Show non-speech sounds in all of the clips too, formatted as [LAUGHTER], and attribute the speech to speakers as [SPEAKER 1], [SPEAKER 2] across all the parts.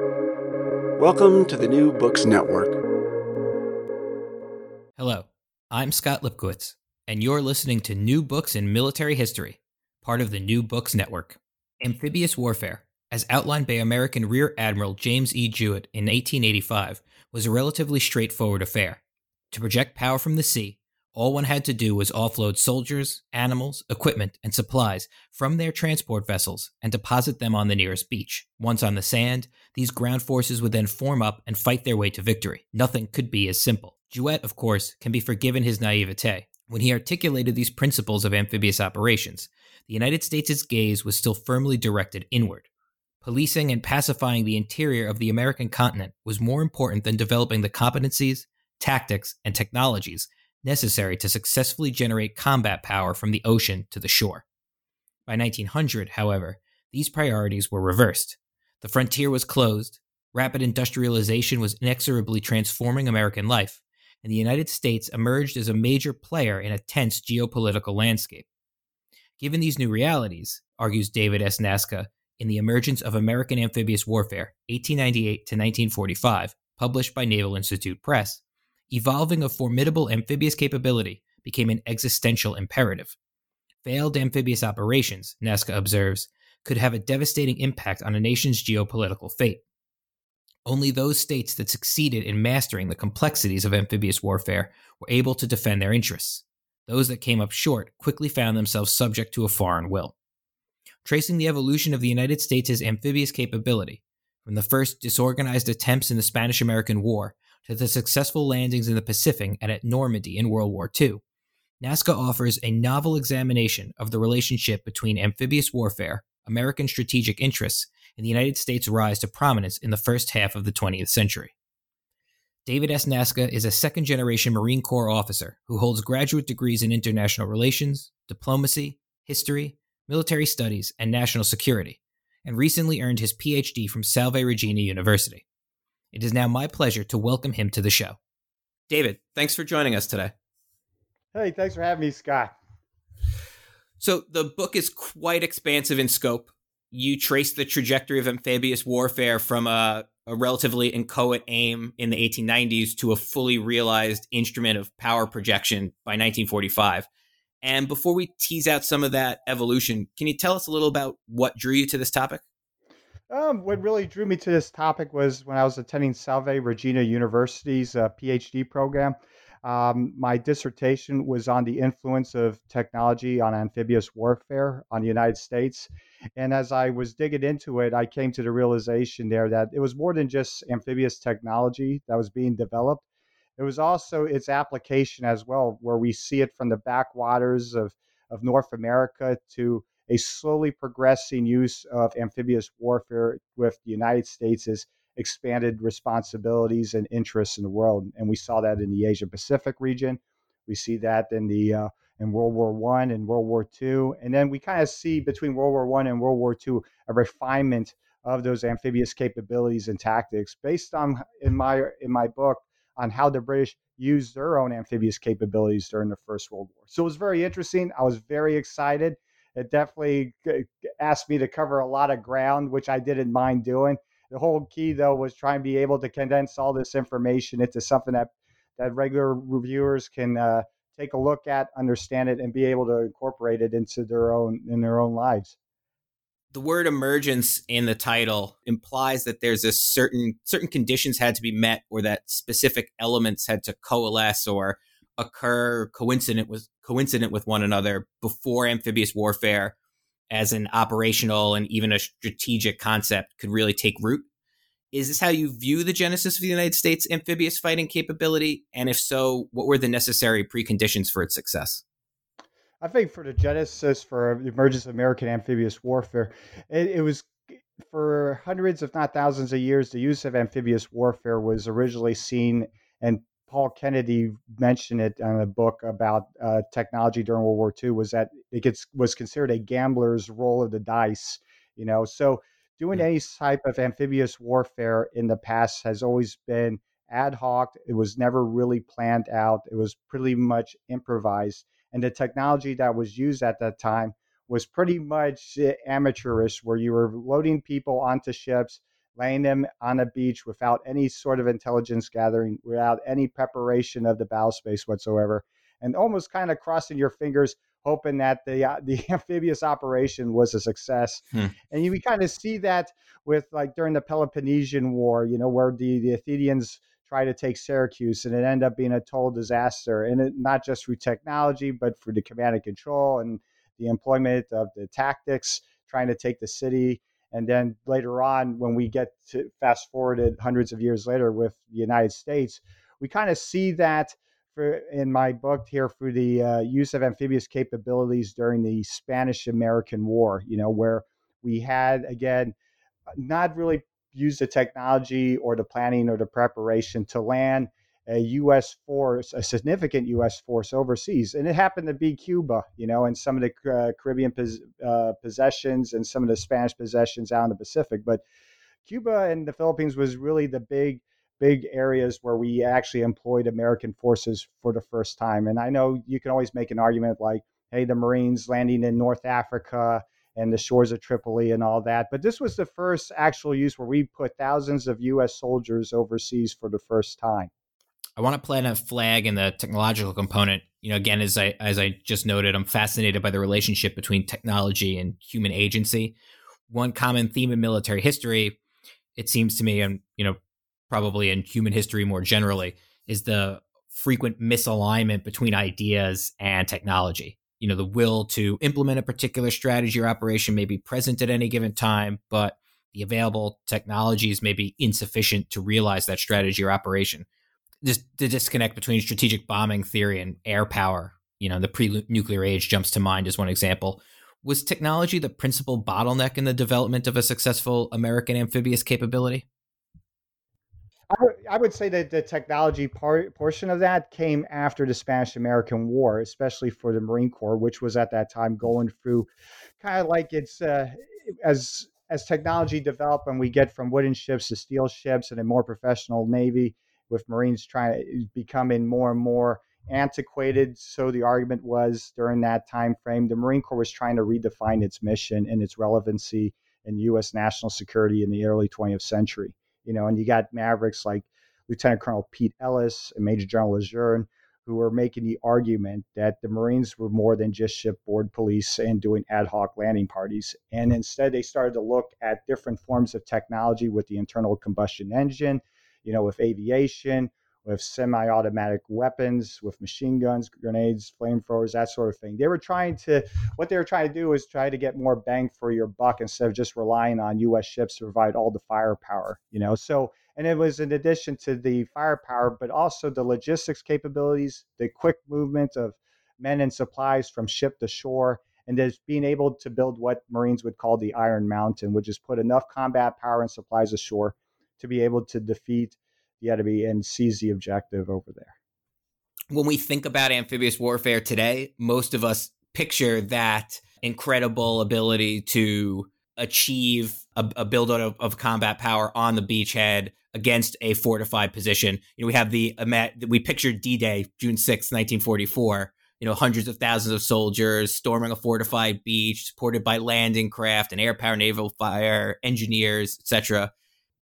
[SPEAKER 1] Welcome to the New Books Network.
[SPEAKER 2] Hello, I'm Scott Lipkowitz, and you're listening to New Books in Military History, part of the New Books Network. Amphibious warfare, as outlined by American Rear Admiral James E. Jouett in 1885, was a relatively straightforward affair. To project power from the sea, all one had to do was offload soldiers, animals, equipment, and supplies from their transport vessels and deposit them on the nearest beach. Once on the sand, these ground forces would then form up and fight their way to victory. Nothing could be as simple. Jouett, of course, can be forgiven his naivete. When he articulated these principles of amphibious operations, the United States' gaze was still firmly directed inward. Policing and pacifying the interior of the American continent was more important than developing the competencies, tactics, and technologies necessary to successfully generate combat power from the ocean to the shore. By 1900, however, these priorities were reversed. The frontier was closed, rapid industrialization was inexorably transforming American life, and the United States emerged as a major player in a tense geopolitical landscape. Given these new realities, argues David S. Nasca in The Emergence of American Amphibious Warfare, 1898 to 1945, published by Naval Institute Press, evolving a formidable amphibious capability became an existential imperative. Failed amphibious operations, Nasca observes, could have a devastating impact on a nation's geopolitical fate. Only those states that succeeded in mastering the complexities of amphibious warfare were able to defend their interests. Those that came up short quickly found themselves subject to a foreign will. Tracing the evolution of the United States' amphibious capability, from the first disorganized attempts in the Spanish American War to the successful landings in the Pacific and at Normandy in World War II, Nasca offers a novel examination of the relationship between amphibious warfare, American strategic interests, and the United States' rise to prominence in the first half of the 20th century. David S. Nasca is a second generation Marine Corps officer who holds graduate degrees in international relations, diplomacy, history, military studies, and national security, and recently earned his PhD from Salve Regina University. It is now my pleasure to welcome him to the show. David, thanks for joining us today.
[SPEAKER 3] Hey, thanks for having me, Scott.
[SPEAKER 2] So, the book is quite expansive in scope. You trace the trajectory of amphibious warfare from a, a relatively inchoate aim in the 1890s to a fully realized instrument of power projection by 1945. And before we tease out some of that evolution, can you tell us a little about what drew you to this topic?
[SPEAKER 3] Um, what really drew me to this topic was when I was attending Salve Regina University's uh, PhD program. Um, my dissertation was on the influence of technology on amphibious warfare on the United States. And as I was digging into it, I came to the realization there that it was more than just amphibious technology that was being developed. It was also its application as well, where we see it from the backwaters of, of North America to a slowly progressing use of amphibious warfare with the United States' expanded responsibilities and interests in the world. And we saw that in the Asia Pacific region. We see that in the uh, in World War One and World War Two, and then we kind of see between World War One and World War Two a refinement of those amphibious capabilities and tactics based on in my in my book on how the British used their own amphibious capabilities during the First World War. So it was very interesting. I was very excited it definitely asked me to cover a lot of ground, which I didn't mind doing. The whole key, though, was trying to be able to condense all this information into something that that regular reviewers can uh, take a look at, understand it, and be able to incorporate it into their own in their own lives.
[SPEAKER 2] The word emergence in the title implies that there's a certain certain conditions had to be met, or that specific elements had to coalesce, or occur coincident with coincident with one another before amphibious warfare as an operational and even a strategic concept could really take root. Is this how you view the genesis of the United States amphibious fighting capability? And if so, what were the necessary preconditions for its success?
[SPEAKER 3] I think for the genesis for the emergence of American amphibious warfare, it, it was for hundreds, if not thousands of years, the use of amphibious warfare was originally seen and Paul Kennedy mentioned it in a book about uh, technology during World War II was that it gets was considered a gambler's roll of the dice. You know, so doing any type of amphibious warfare in the past has always been ad hoc. It was never really planned out. It was pretty much improvised, and the technology that was used at that time was pretty much amateurish, where you were loading people onto ships laying them on a beach without any sort of intelligence gathering, without any preparation of the battle space whatsoever, and almost kind of crossing your fingers, hoping that the uh, [LAUGHS] the amphibious operation was a success. Hmm. And you, we kind of see that with like during the Peloponnesian War, you know, where the, the Athenians try to take Syracuse and it ended up being a total disaster. And it, not just through technology, but for the command and control and the employment of the tactics, trying to take the city. And then later on, when we get to fast forwarded hundreds of years later with the United States, we kind of see that for, in my book here for the uh, use of amphibious capabilities during the Spanish American War, you know, where we had, again, not really used the technology or the planning or the preparation to land a U.S. force, a significant U.S. force overseas, and it happened to be Cuba, you know, and some of the uh, Caribbean pos- uh, possessions and some of the Spanish possessions out in the Pacific. But Cuba and the Philippines was really the big, big areas where we actually employed American forces for the first time. And I know you can always make an argument like, hey, the Marines landing in North Africa and the shores of Tripoli and all that. But this was the first actual use where we put thousands of U.S. soldiers overseas for the first time.
[SPEAKER 2] I want to plant a flag in the technological component. You know, again, as I as I just noted, I'm fascinated by the relationship between technology and human agency. One common theme in military history, it seems to me, and you know, probably in human history more generally, is the frequent misalignment between ideas and technology. You know, the will to implement a particular strategy or operation may be present at any given time, but the available technologies may be insufficient to realize that strategy or operation just the disconnect between strategic bombing theory and air power, you know, the pre-nuclear age jumps to mind as one example. Was technology the principal bottleneck in the development of a successful American amphibious capability?
[SPEAKER 3] I would, say that the technology part, portion of that came after the Spanish American War, especially for the Marine Corps, which was at that time going through kind of like it's uh, as as technology developed and we get from wooden ships to steel ships and a more professional navy with Marines trying to becoming more and more antiquated. So the argument was during that time frame, the Marine Corps was trying to redefine its mission and its relevancy in U.S. national security in the early 20th century. You know, and you got mavericks like Lieutenant Colonel Pete Ellis and Major General Lejeune, who were making the argument that the Marines were more than just shipboard police and doing ad hoc landing parties. And instead, they started to look at different forms of technology with the internal combustion engine you know, with aviation, with semi automatic weapons, with machine guns, grenades, flamethrowers, that sort of thing. They were trying to, what they were trying to do is try to get more bang for your buck instead of just relying on U.S. ships to provide all the firepower, you know. So, and it was in addition to the firepower, but also the logistics capabilities, the quick movement of men and supplies from ship to shore, and just being able to build what Marines would call the Iron Mountain, which is put enough combat power and supplies ashore to be able to defeat the enemy and seize the objective over there.
[SPEAKER 2] When we think about amphibious warfare today, most of us picture that incredible ability to achieve a, a build-out of, of, combat power on the beachhead against a fortified position. You know, we have the we pictured D-Day, June 6, 1944. You know, hundreds of thousands of soldiers storming a fortified beach, supported by landing craft and air power, naval fire, engineers, etc.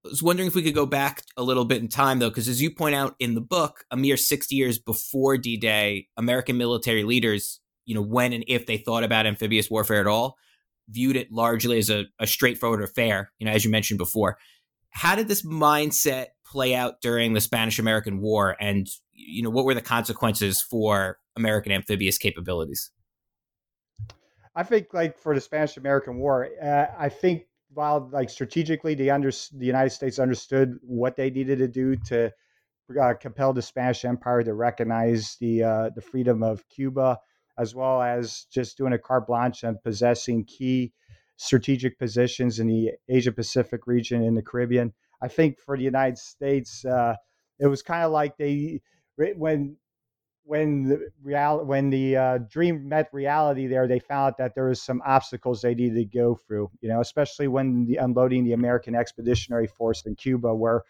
[SPEAKER 2] I was wondering if we could go back a little bit in time, though, because as you point out in the book, a mere 60 years before D Day, American military leaders, you know, when and if they thought about amphibious warfare at all, viewed it largely as a, a straightforward affair, you know, as you mentioned before. How did this mindset play out during the Spanish American War? And, you know, what were the consequences for American amphibious capabilities?
[SPEAKER 3] I think, like, for the Spanish American War, uh, I think while like strategically the under the United States understood what they needed to do to uh, compel the Spanish Empire to recognize the uh, the freedom of Cuba, as well as just doing a carte blanche and possessing key strategic positions in the Asia Pacific region in the Caribbean. I think for the United States, uh, it was kind of like they when when the real when the uh, dream met reality there they found that there was some obstacles they needed to go through you know especially when the unloading the american expeditionary force in cuba where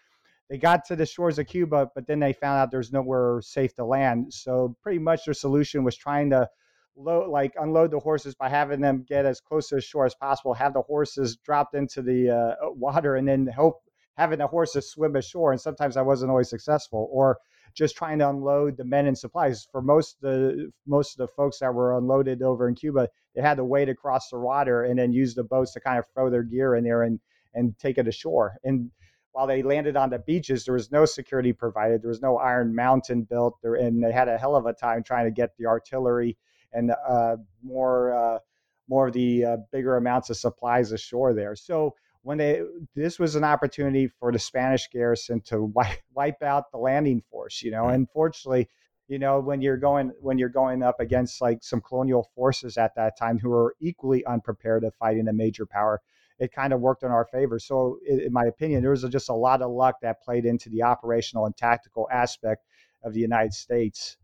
[SPEAKER 3] they got to the shores of cuba but then they found out there's nowhere safe to land. So pretty much their solution was trying to load like unload the horses by having them get as close to the shore as possible have the horses dropped into the uh, water and then hope having the horses swim ashore, and sometimes I wasn't always successful, or just trying to unload the men and supplies. For most of the most of the folks that were unloaded over in Cuba, they had to wade across the water and then use the boats to kind of throw their gear in there and and take it ashore. And while they landed on the beaches, there was no security provided. There was no Iron Mountain built, there, and they had a hell of a time trying to get the artillery and uh, more uh, more of the uh, bigger amounts of supplies ashore there. So when they this was an opportunity for the Spanish garrison to wipe, [LAUGHS] wipe out the landing force, you know. And fortunately, you know, when you're going when you're going up against like some colonial forces at that time who are equally unprepared of fighting a major power, it kind of worked in our favor. So, in my opinion, there was just a lot of luck that played into the operational and tactical aspect of the United States.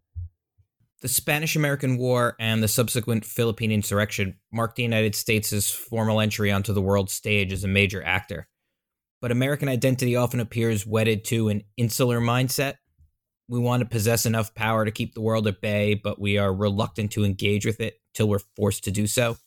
[SPEAKER 2] The Spanish American War and the subsequent Philippine insurrection marked the United States' formal entry onto the world stage as a major actor. But American identity often appears wedded to an insular mindset. We want to possess enough power to keep the world at bay, but we are reluctant to engage with it till we're forced to do so.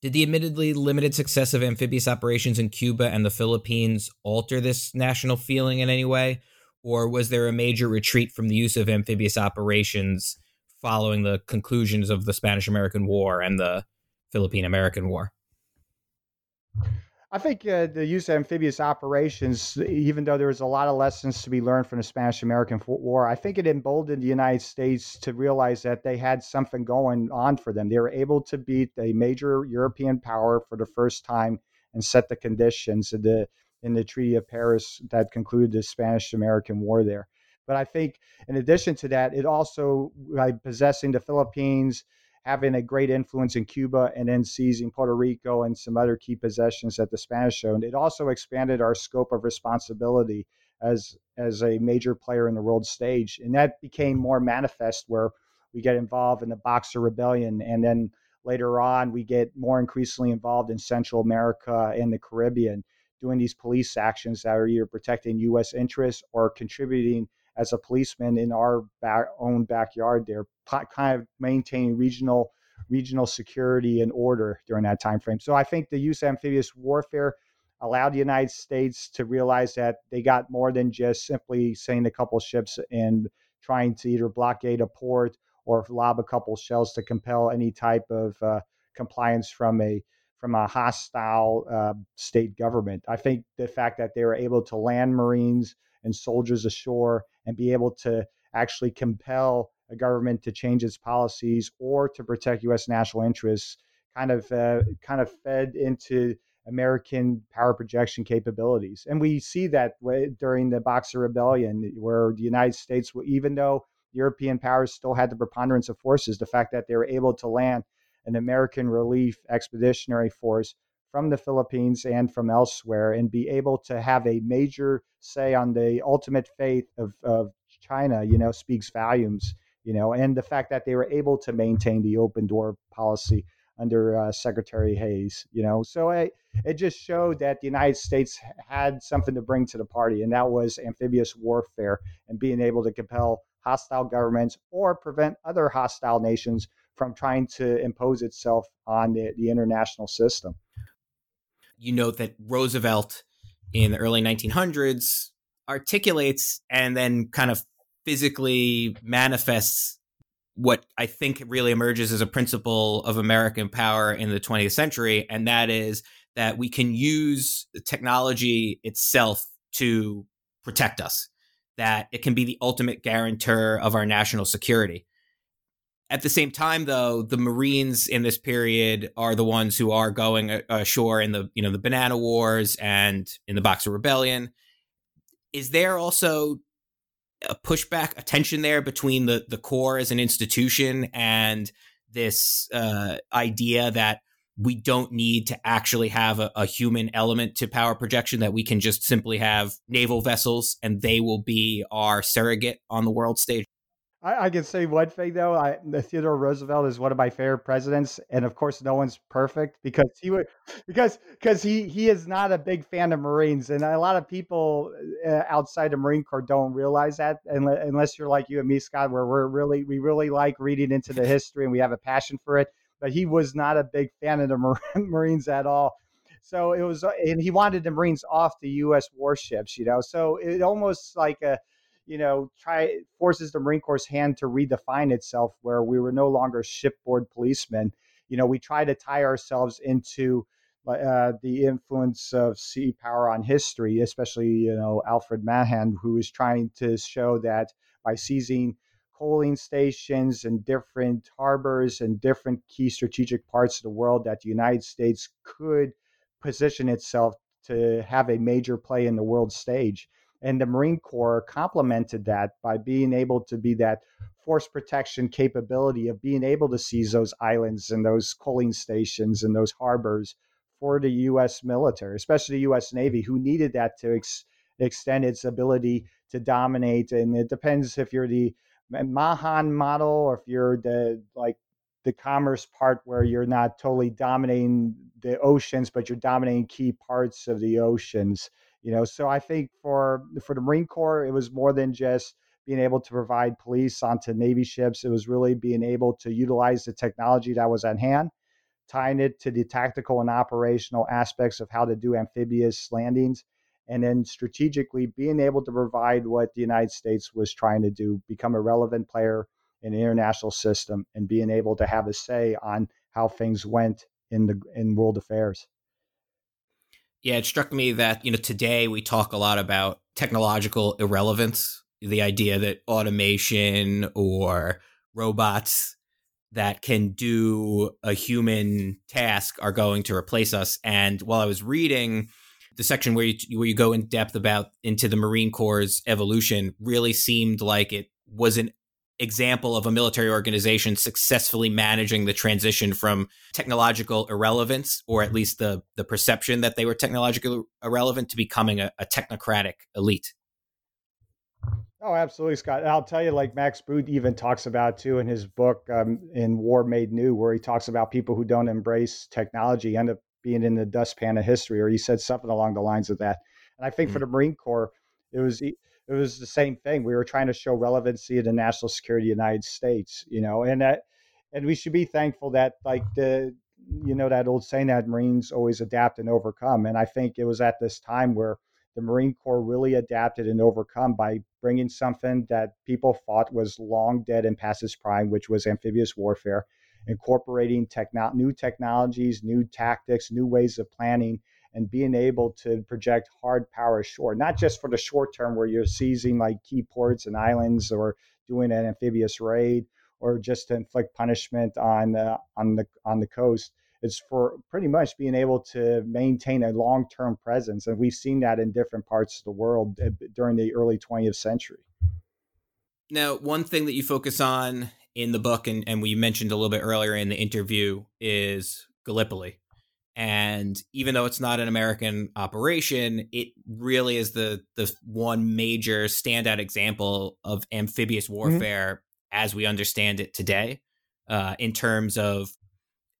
[SPEAKER 2] Did the admittedly limited success of amphibious operations in Cuba and the Philippines alter this national feeling in any way? Or was there a major retreat from the use of amphibious operations following the conclusions of the Spanish American War and the Philippine American War?
[SPEAKER 3] I think uh, the use of amphibious operations, even though there was a lot of lessons to be learned from the Spanish American War, I think it emboldened the United States to realize that they had something going on for them. They were able to beat a major European power for the first time and set the conditions. The in the Treaty of Paris that concluded the Spanish American War there. But I think, in addition to that, it also, by possessing the Philippines, having a great influence in Cuba, and then seizing Puerto Rico and some other key possessions that the Spanish owned, it also expanded our scope of responsibility as as a major player in the world stage, and that became more manifest where we get involved in the Boxer Rebellion, and then later on we get more increasingly involved in Central America and the Caribbean doing these police actions that are either protecting U.S. interests or contributing as a policeman in our back, own backyard They're kind of maintaining regional regional security and order during that time frame. So I think the use of amphibious warfare allowed the United States to realize that they got more than just simply sending a couple ships and trying to either blockade a port or lob a couple shells to compel any type of uh, compliance from a from a hostile uh, state government. I think the fact that they were able to land Marines and soldiers ashore and be able to actually compel a government to change its policies or to protect U.S. national interests kind of uh, kind of fed into American power projection capabilities. And we see that during the Boxer Rebellion, where the United States, even though European powers still had the preponderance of forces, the fact that they were able to land an American Relief Expeditionary Force from the Philippines and from elsewhere and be able to have a major say on the ultimate fate of, of China, you know, speaks volumes, you know, and the fact that they were able to maintain the open door policy under uh, Secretary Hayes, you know. So it, it just showed that the United States had something to bring to the party, and that was amphibious warfare and being able to compel hostile governments or prevent other hostile nations from trying to impose itself on the, the international system.
[SPEAKER 2] You note that Roosevelt in the early 1900s articulates and then kind of physically manifests what I think really emerges as a principle of American power in the 20th century, and that is that we can use the technology itself to protect us, that it can be the ultimate guarantor of our national security. At the same time, though, the Marines in this period are the ones who are going ashore in the you know the Banana Wars and in the Boxer Rebellion. Is there also a pushback, a tension there between the the Corps as an institution and this uh, idea that we don't need to actually have a, a, human element to power projection that we can just simply have naval vessels and they will be our surrogate on the world stage
[SPEAKER 3] I, I, can say one thing though. I, Theodore Roosevelt is one of my favorite presidents, and of course, no one's perfect because he would because because he he is not a big fan of Marines, and a lot of people uh, outside the Marine Corps don't realize that unless you're like you and me, Scott, where we're really we really like reading into the history and we have a passion for it. But he was not a big fan of the [LAUGHS] Marines at all. so it was, and he wanted the Marines off the U.S. warships, you know. So it almost like a, you know, try forces the Marine Corps' hand to redefine itself, where we were no longer shipboard policemen. You know, we try to tie ourselves into uh, the influence of sea power on history, especially you know Alfred Mahan, who is trying to show that by seizing coaling stations and different harbors and different key strategic parts of the world, that the United States could position itself to have a major play in the world stage. And the Marine Corps complemented that by being able to be that force protection capability of being able to seize those islands and those coaling stations and those harbors for the U.S. military, especially the U.S. Navy, who needed that to ex- extend its ability to dominate. And it depends if you're the Mahan model or if you're the like the commerce part where you're not totally dominating the oceans, but you're dominating key parts of the oceans. You know, so I think for for the Marine Corps, it was more than just being able to provide police onto Navy ships. It was really being able to utilize the technology that was at hand tying it to the tactical and operational aspects of how to do amphibious landings, and then strategically being able to provide what the United States was trying to do, become a relevant player in the international system, and being able to have a say on how things went in the in world affairs.
[SPEAKER 2] Yeah, it struck me that, you know, today we talk a lot about technological irrelevance, the idea that automation or robots that can do a human task are going to replace us. And while I was reading the section where you where you go in depth about into the Marine Corps' evolution, really seemed like it was an example of a military organization successfully managing the transition from technological irrelevance, or at least the the perception that they were technologically irrelevant, to becoming a, a technocratic elite.
[SPEAKER 3] Oh, absolutely, Scott. And I'll tell you, like Max Boot even talks about too in his book um, in War Made New, where he talks about people who don't embrace technology end up being in the dustpan of history, or he said something along the lines of that. And I think mm-hmm. for the Marine Corps, it was it was the same thing. We were trying to show relevancy the national security of the United States, you know, and that and we should be thankful that like the you know that old saying that Marines always adapt and overcome. And I think it was at this time where the Marine Corps really adapted and overcome by bringing something that people thought was long dead and past its prime, which was amphibious warfare, incorporating techno- new technologies, new tactics, new ways of planning, and being able to project hard power ashore, not just for the short term where you're seizing like key ports and islands or doing an amphibious raid or just to inflict punishment on uh, on the on the coast it's for pretty much being able to maintain a long term presence. And we've seen that in different parts of the world uh, during the early 20th century.
[SPEAKER 2] Now, one thing that you focus on in the book, and, and we mentioned a little bit earlier in the interview, is Gallipoli. And even though it's not an American operation, it really is the the one major standout example of amphibious mm-hmm. warfare mm-hmm. as we understand it today, uh, in terms of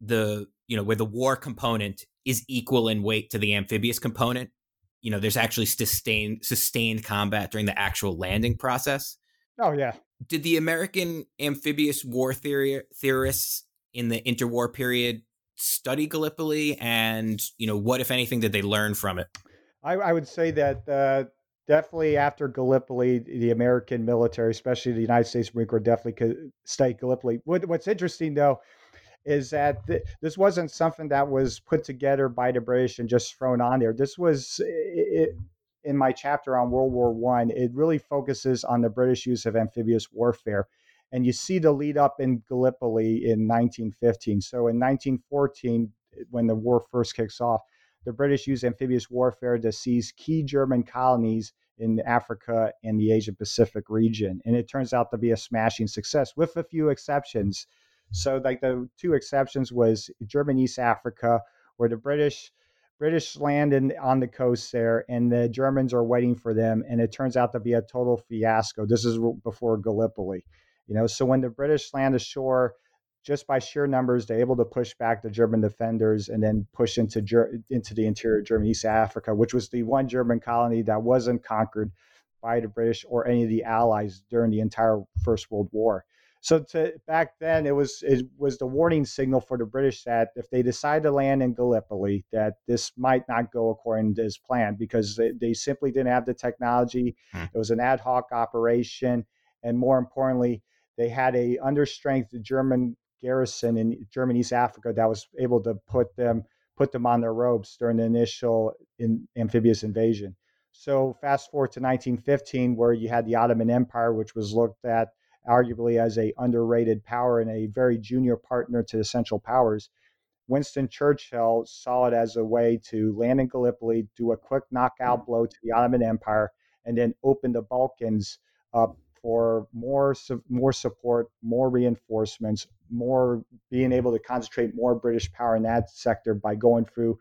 [SPEAKER 2] the you know, where the war component is equal in weight to the amphibious component. You know, there's actually sustained sustained combat during the actual landing process.
[SPEAKER 3] Oh yeah.
[SPEAKER 2] Did the American amphibious war theory theorists in the interwar period study Gallipoli, and you know, what if anything did they learn from it?
[SPEAKER 3] I, I would say that uh, definitely after Gallipoli, the American military, especially the United States Marine Corps, definitely could study Gallipoli. What, what's interesting though is that th- this wasn't something that was put together by the British and just thrown on there. This was it, in my chapter on World War One. It really focuses on the British use of amphibious warfare, and you see the lead up in Gallipoli in 1915. So in 1914, when the war first kicks off, the British use amphibious warfare to seize key German colonies in Africa and the Asia Pacific region, and it turns out to be a smashing success, with a few exceptions. So like the two exceptions was German East Africa, where the British British landed on the coast there, and the Germans are waiting for them, and it turns out to be a total fiasco. This is before Gallipoli, you know. So when the British land ashore, just by sheer numbers, they're able to push back the German defenders and then push into Ger- into the interior of German East Africa, which was the one German colony that wasn't conquered by the British or any of the Allies during the entire First World War. So to, back then, it was it was the warning signal for the British that if they decide to land in Gallipoli, that this might not go according to as planned because they, they simply didn't have the technology. Hmm. It was an ad hoc operation, and more importantly, they had a understrength German garrison in German East Africa that was able to put them put them on their ropes during the initial in, amphibious invasion. So fast forward to 1915, where you had the Ottoman Empire, which was looked at arguably as a underrated power and a very junior partner to the Central Powers. Winston Churchill saw it as a way to land in Gallipoli, do a quick knockout mm. blow to the Ottoman Empire, and then open the Balkans up for more more support, more reinforcements, more being able to concentrate more British power in that sector by going through.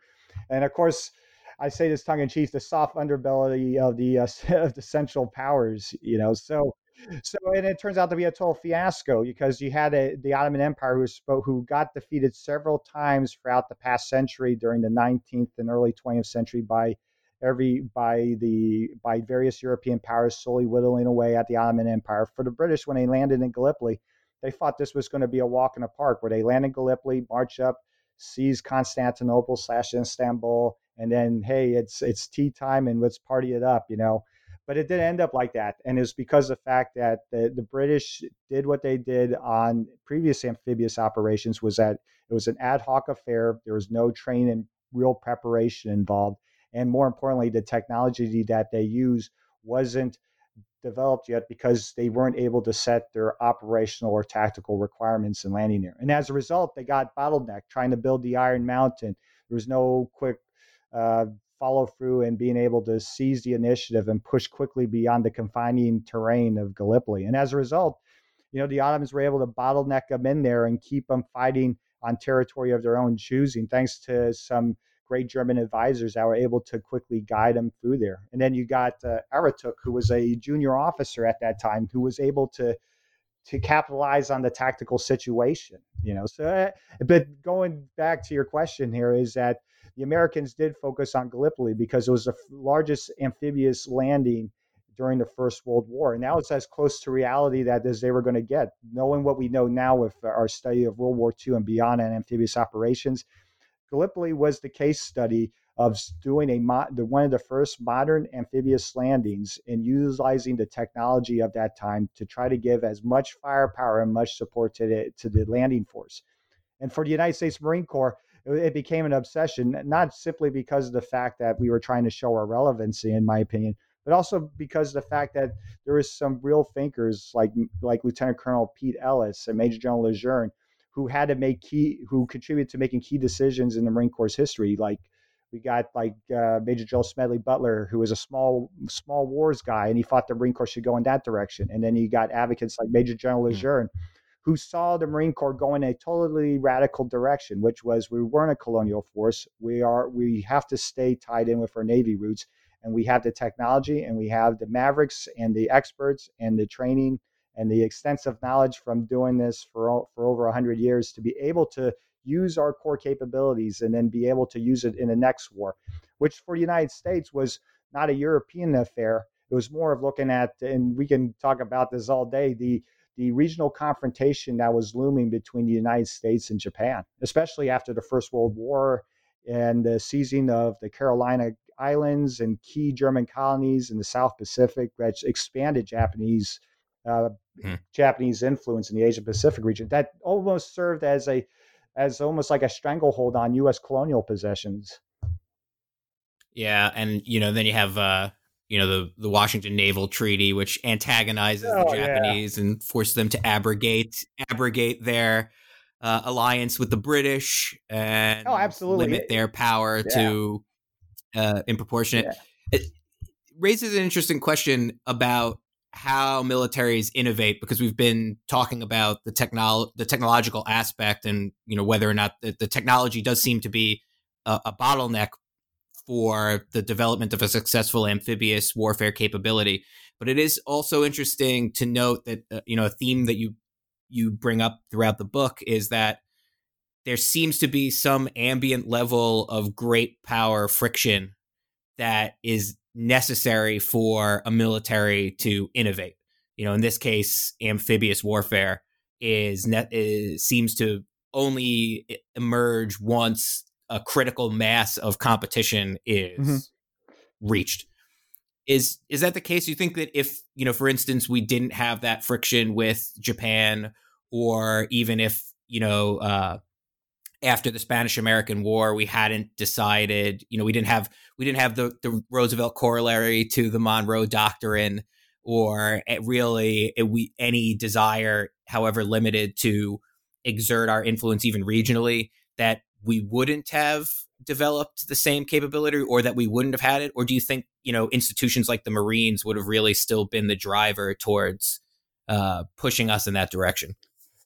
[SPEAKER 3] And of course, I say this tongue in cheek, the soft underbelly of the uh, [LAUGHS] of the Central Powers. You know, so so and it turns out to be a total fiasco because you had a, the Ottoman Empire who spoke, who got defeated several times throughout the past century during the 19th and early 20th century by every by the by various European powers slowly whittling away at the Ottoman Empire. For the British, when they landed in Gallipoli, they thought this was going to be a walk in the park where they land in Gallipoli, march up, seize Constantinople slash Istanbul, and then hey, it's it's tea time and let's party it up, you know. But it didn't end up like that. And it's because of the fact that the, the British did what they did on previous amphibious operations was that it was an ad hoc affair. There was no training real preparation involved. And more importantly, the technology that they use wasn't developed yet because they weren't able to set their operational or tactical requirements in landing there. And as a result, they got bottlenecked trying to build the Iron Mountain. There was no quick uh, follow through and being able to seize the initiative and push quickly beyond the confining terrain of Gallipoli. And as a result, you know, the Ottomans were able to bottleneck them in there and keep them fighting on territory of their own choosing, thanks to some great German advisors that were able to quickly guide them through there. And then you got uh, Atatürk, who was a junior officer at that time, who was able to to capitalize on the tactical situation. You know, so uh, but going back to your question here is that the Americans did focus on Gallipoli because it was the largest amphibious landing during the First World War. And that was as close to reality that as they were going to get. Knowing what we know now with our study of World War II and beyond and amphibious operations, Gallipoli was the case study of doing a the, one of the first modern amphibious landings and utilizing the technology of that time to try to give as much firepower and much support to the to the landing force. And for the United States Marine Corps, it became an obsession, not simply because of the fact that we were trying to show our relevancy, in my opinion, but also because of the fact that there was some real thinkers like like Lieutenant Colonel Pete Ellis and Major General Lejeune who had to make key, who contributed to making key decisions in the Marine Corps history. Like we got like uh, Major General Smedley Butler, who was a small small wars guy, and he thought the Marine Corps should go in that direction. And then you got advocates like Major General hmm. Lejeune, who saw the Marine Corps go in a totally radical direction, which was we weren't a colonial force. We are we have to stay tied in with our Navy roots, and we have the technology, and we have the Mavericks and the experts and the training and the extensive knowledge from doing this for for over 100 years to be able to use our core capabilities and then be able to use it in the next war, which for the United States was not a European affair. It was more of looking at, and we can talk about this all day, the the regional confrontation that was looming between the United States and Japan, especially after the First World War and the seizing of the Carolina Islands and key German colonies in the South Pacific, which expanded Japanese uh, hmm. Japanese influence in the Asia Pacific region. That almost served as a as almost like a stranglehold on U.S. colonial possessions.
[SPEAKER 2] Yeah, and you know, then you have uh, you know the the Washington Naval Treaty, which antagonizes oh, the Japanese yeah. and forces them to abrogate abrogate their uh, alliance with the British and
[SPEAKER 3] oh, absolutely.
[SPEAKER 2] limit their power yeah. to uh, in proportionate. Yeah. It raises an interesting question about how militaries innovate because we've been talking about the technol the technological aspect and you know whether or not the, the technology does seem to be a, a bottleneck for the development of a successful amphibious warfare capability. But it is also interesting to note that uh, you know a theme that you you bring up throughout the book is that there seems to be some ambient level of great power friction that is necessary for a military to innovate. You know, in this case, amphibious warfare. is net is, seems to only emerge once a critical mass of competition is mm-hmm. reached. Is is that the case? You think that if you know, for instance, we didn't have that friction with Japan, or even if you know, uh, after the Spanish American War, we hadn't decided, you know, we didn't have we didn't have the the Roosevelt corollary to the Monroe Doctrine, or eh, really eh, we any desire, however limited, to exert our influence even regionally, that we wouldn't have developed the same capability or that we wouldn't have had it? Or do you think you know institutions like the marines would have really still been the driver towards uh, pushing us in that direction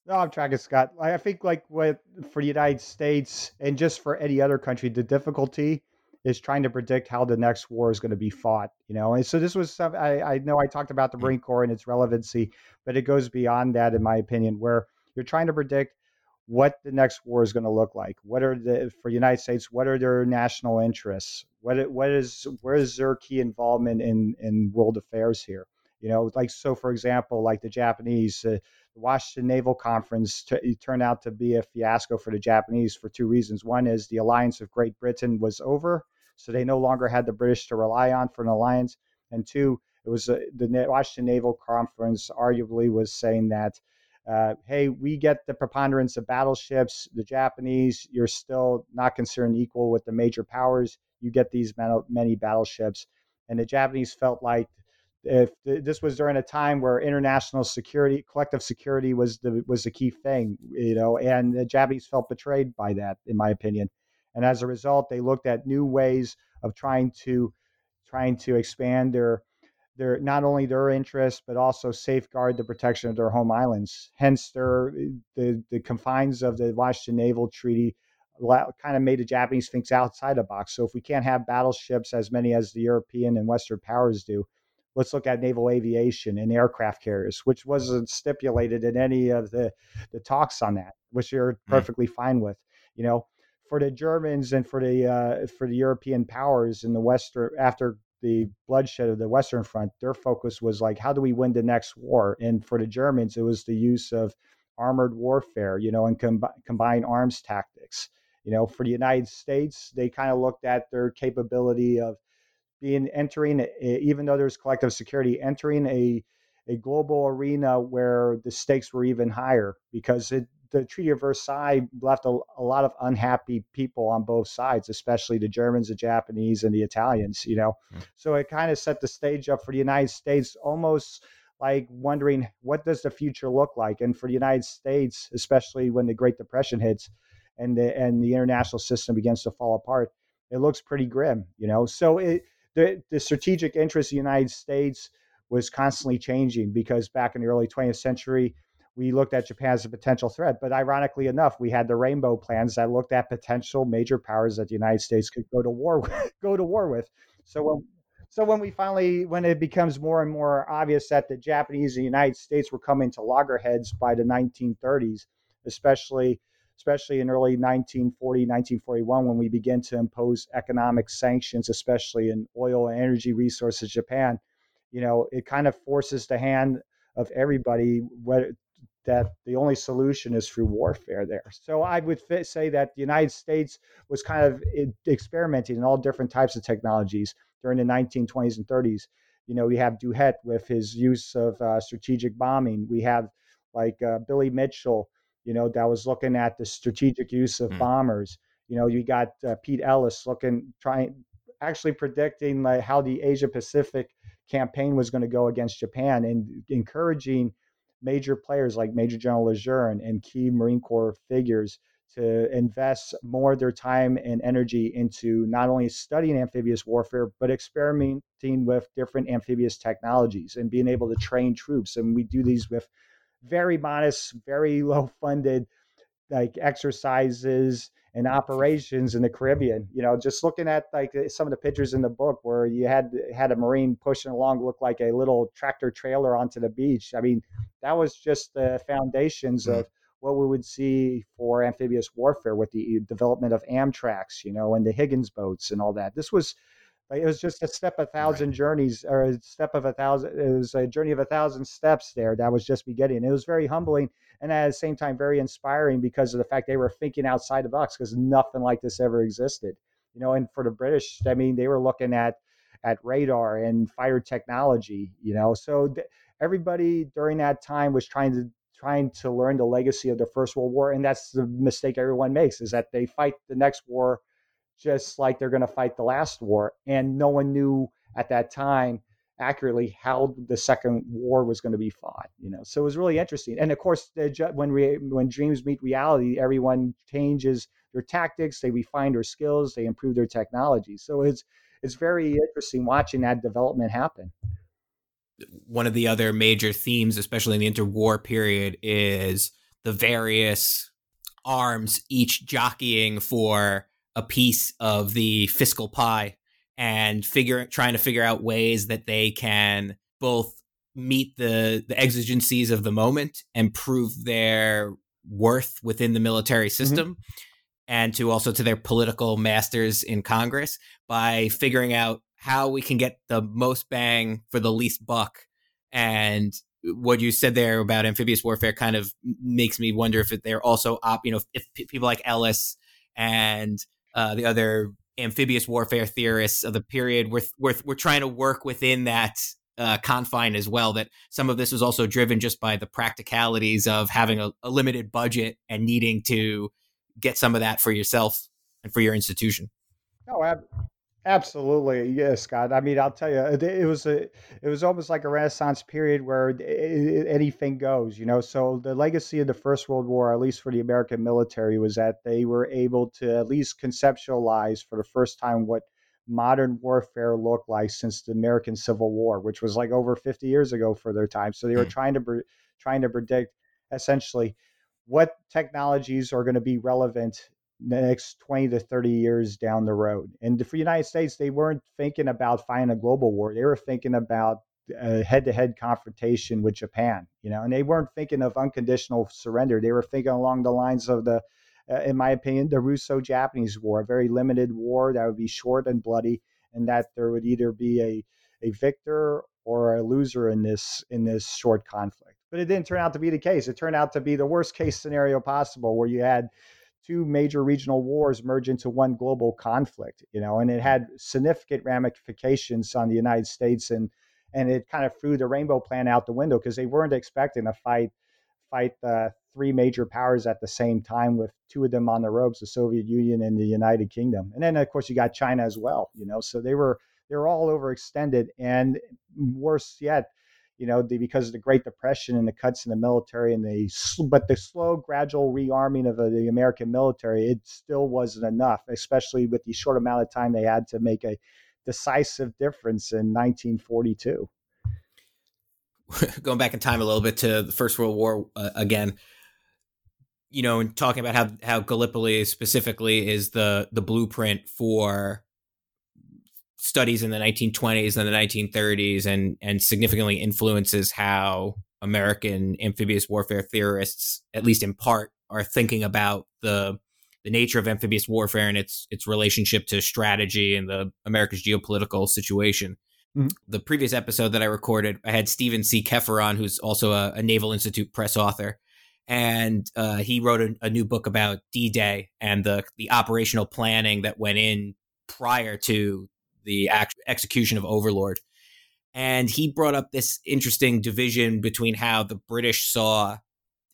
[SPEAKER 3] no i'm tracking scott i think like what for the united states and just for any other country the difficulty is trying to predict how the next war is going to be fought you know and so this was some I, I know i talked about the marine corps and its relevancy but it goes beyond that in my opinion where you're trying to predict what the next war is going to look like. What are the for the United States? What are their national interests? What what is where is their key involvement in in world affairs here? You know, like so for example, like the Japanese, uh, the Washington Naval Conference t- turned out to be a fiasco for the Japanese for two reasons. One is the alliance of Great Britain was over, so they no longer had the British to rely on for an alliance, and two, it was uh, the Washington Naval Conference arguably was saying that uh, hey, we get the preponderance of battleships. The Japanese, you're still not considered equal with the major powers. You get these many battleships. And the Japanese felt like if this was during a time where international security, collective security was the was the key thing, you know, and the Japanese felt betrayed by that, in my opinion. And as a result, they looked at new ways of trying to trying to expand their their not only their interests but also safeguard the protection of their home islands. Hence, their the the confines of the Washington Naval Treaty kind of made the Japanese think outside the box. So if we can't have battleships as many as the European and Western powers do, let's look at naval aviation and aircraft carriers, which wasn't stipulated in any of the the talks on that, which you're perfectly fine with. You know, for the Germans and for the uh, for the European powers in the Western after the bloodshed of the Western Front, their focus was like, how do we win the next war? And for the Germans, it was the use of armored warfare, you know, and com- combined arms tactics. You know, for the United States, they kind of looked at their capability of being entering, even though there's collective security, entering a a global arena where the stakes were even higher because it, the Treaty of Versailles left a, a, lot of unhappy people on both sides, especially the Germans, the Japanese, and the Italians. You know, mm-hmm. so it kind of set the stage up for the United States, almost like wondering what does the future look like, and for the United States, especially when the Great Depression hits and the and the international system begins to fall apart, it looks pretty grim. You know, so it the the strategic interest of the United States was constantly changing because back in the early 20th century we looked at Japan as a potential threat. But ironically enough, we had the rainbow plans that looked at potential major powers that the United States could go to war with, [LAUGHS] go to war with. So when so when we finally when it becomes more and more obvious that the Japanese and the United States were coming to loggerheads by the 1930s, especially especially in early 1940 1941 when we begin to impose economic sanctions especially in oil and energy resources Japan you know it kind of forces the hand of everybody that the only solution is through warfare there. So I would say that the United States was kind of experimenting in all different types of technologies during the 1920s and 30s. You know, we have Douhet with his use of uh, strategic bombing. We have like uh, Billy Mitchell, you know, that was looking at the strategic use of mm. bombers. You know, you got uh, Pete Ellis looking, trying, actually predicting like how the Asia Pacific campaign was going to go against Japan and encouraging major players like Major General Lejeune and key Marine Corps figures to invest more of their time and energy into not only studying amphibious warfare, but experimenting with different amphibious technologies and being able to train troops. And we do these with very modest, very low funded like exercises and operations in the Caribbean. You know, just looking at like uh, some of the pictures in the book where you had had a marine pushing along look like a little tractor trailer onto the beach. I mean, that was just the foundations mm-hmm. of what we would see for amphibious warfare with the development of Amtracs, you know, and the Higgins boats and all that. This was Like it was just a step a thousand right. journeys, or a step of a thousand. It was a journey of a thousand steps there. That was just beginning. It was very humbling, and at the same time very inspiring because of the fact they were thinking outside the box because nothing like this ever existed. You know, and for the British, I mean, they were looking at at radar and fire technology. You know, so th- everybody during that time was trying to trying to learn the legacy of the First World War, and that's the mistake everyone makes is that they fight the next war just like they're going to fight the last war, and no one knew at that time accurately how the second war was going to be fought you know? So it was really interesting and of course when re, when dreams meet reality everyone changes their tactics they refine their skills they improve their technology. So it's it's very interesting watching that development happen.
[SPEAKER 2] One of the other major themes, especially in the interwar period, is the various arms each jockeying for a piece of the fiscal pie and figure trying to figure out ways that they can both meet the the exigencies of the moment and prove their worth within the military mm-hmm. system mm-hmm. and to also to their political masters in Congress by figuring out how we can get the most bang for the least buck. And what you said there about amphibious warfare kind of makes me wonder if they're also op, you know, if people like Ellis and uh, the other amphibious warfare theorists of the period were, were, were trying to work within that uh, confine as well. That some of this was also driven just by the practicalities of having a, a limited budget and needing to get some of that for yourself and for your institution.
[SPEAKER 3] No, Absolutely, yes, Scott. I mean, I'll tell you, it, it, was a, it was almost like a Renaissance period where it, anything goes, you know. So the legacy of the First World War, at least for the American military, was that they were able to at least conceptualize for the first time what modern warfare looked like since the American Civil War, which was like over 50 years ago for their time. So they were mm. trying to trying to predict essentially what technologies are going to be relevant the next 20 to 30 years down the road. And for the United States, they weren't thinking about fighting a global war. They were thinking about a head-to-head confrontation with Japan, you know, and they weren't thinking of unconditional surrender. They were thinking along the lines of the, uh, in my opinion, the Russo-Japanese War, a very limited war that would be short and bloody, and that there would either be a a victor or a loser in this in this short conflict. But it didn't turn out to be the case. It turned out to be the worst case scenario possible, where you had two major regional wars merge into one global conflict, you know, and it had significant ramifications on the United States and and it kind of threw the rainbow plan out the window because they weren't expecting to fight fight the three major powers at the same time with two of them on the ropes, the Soviet Union and the United Kingdom. And then of course you got China as well, you know. So they were they were all overextended and worse yet, you know, the, because of the Great Depression and the cuts in the military and the but the slow, gradual rearming of the American military, it still wasn't enough, especially with the short amount of time they had to make a decisive difference in 1942.
[SPEAKER 2] Going back in time a little bit to the First World War uh, again, you know, and talking about how how Gallipoli specifically is the the blueprint for studies in the 1920s and the 1930s and and significantly influences how American amphibious warfare theorists, at least in part, are thinking about the the nature of amphibious warfare and its its relationship to strategy and the America's geopolitical situation. Mm-hmm. The previous episode that I recorded, I had Stephen C. Kepher on, who's also a, a Naval Institute press author, and uh, he wrote a, a, new book about D-Day and the the operational planning that went in prior to the act- execution of Overlord. And he brought up this interesting division between how the British saw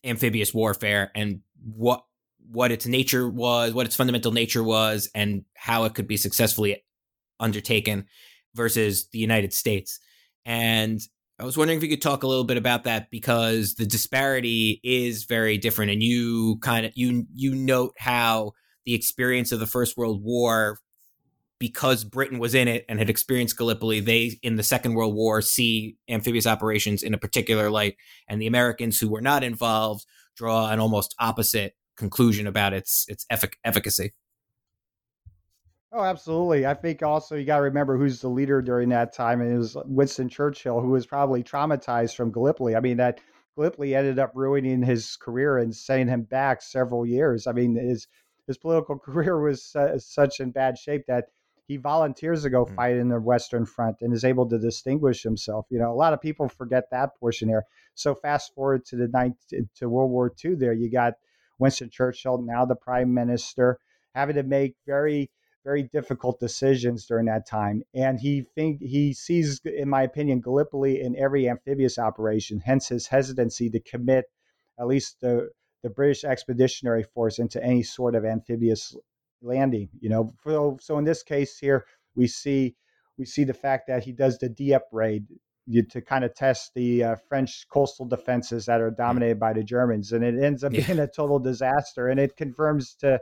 [SPEAKER 2] amphibious warfare and what what its nature was, what its fundamental nature was, and how it could be successfully undertaken versus the United States. And I was wondering if you could talk a little bit about that because the disparity is very different, and you kind of you you note how the experience of the First World War because Britain was in it and had experienced Gallipoli, they in the Second World War see amphibious operations in a particular light, and the Americans who were not involved draw an almost opposite conclusion about its its effic- efficacy.
[SPEAKER 3] Oh, absolutely. I think also you got to remember who's the leader during that time, and it was Winston Churchill, who was probably traumatized from Gallipoli. I mean, that Gallipoli ended up ruining his career and sending him back several years. I mean, his his political [LAUGHS] career was uh, such in bad shape that he volunteers to go mm-hmm. fight in the Western Front and is able to distinguish himself. You know, a lot of people forget that portion here. So fast forward to the night to World War II. There, you got Winston Churchill, now the Prime Minister, having to make very very difficult decisions during that time. And he think he sees, in my opinion, Gallipoli in every amphibious operation. Hence his hesitancy to commit at least the the British Expeditionary Force into any sort of amphibious landing. You know, so so in this case here, we see we see the fact that he does the Dieppe raid to kind of test the uh, French coastal defenses that are dominated by the Germans, and it ends up yeah. being a total disaster. And it confirms to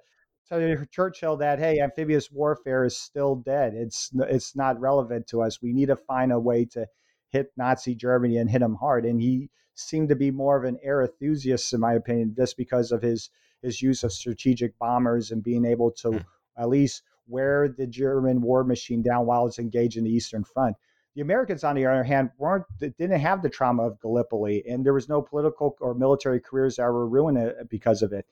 [SPEAKER 3] to Churchill that hey, amphibious warfare is still dead. It's it's not relevant to us. We need to find a way to hit Nazi Germany and hit them hard. And he seemed to be more of an air enthusiast, in my opinion, just because of his his use of strategic bombers and being able to mm. at least wear the German war machine down while it's engaged in the Eastern Front. The Americans, on the other hand, weren't didn't have the trauma of Gallipoli, and there was no political or military careers that were ruined uh, because of it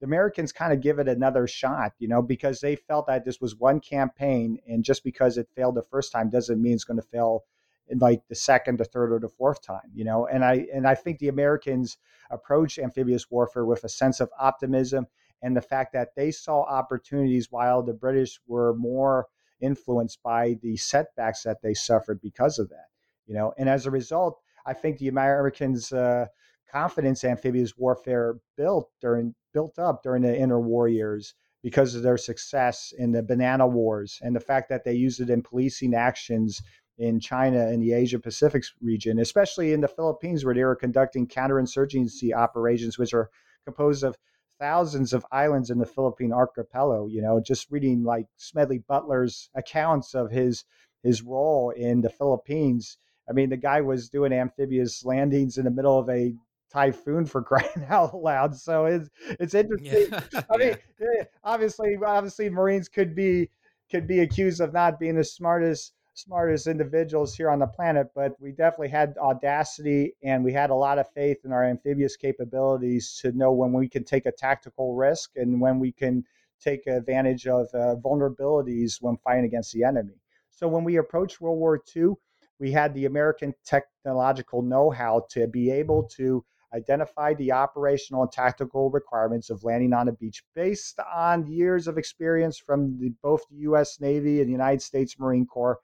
[SPEAKER 3] the Americans kind of give it another shot, you know, because they felt that this was one campaign, and just because it failed the first time doesn't mean it's going to fail in like the second, the third, or the fourth time, you know. And I and I think the Americans approached amphibious warfare with a sense of optimism and the fact that they saw opportunities while the British were more influenced by the setbacks that they suffered because of that, you know. And as a result, I think the Americans. Uh, confidence amphibious warfare built during built up during the interwar years because of their success in the banana wars and the fact that they used it in policing actions in China and the Asia Pacific region, especially in the Philippines, where they were conducting counterinsurgency operations, which are composed of thousands of islands in the Philippine archipelago. You know, just reading like Smedley Butler's accounts of his his role in the Philippines. I mean, the guy was doing amphibious landings in the middle of a typhoon for crying [LAUGHS] out loud. So it's it's interesting. Yeah. [LAUGHS] I mean, yeah, eh, obviously, obviously, Marines could be could be accused of not being the smartest smartest individuals here on the planet, but we definitely had audacity and we had a lot of faith in our amphibious capabilities to know when we can take a tactical risk and when we can take advantage of uh, vulnerabilities when fighting against the enemy. So when we approached World War II, we had the American technological know-how to be able to identify the operational and tactical requirements of landing on a beach based on years of experience from the, both the U.S. Navy and the United States Marine Corps,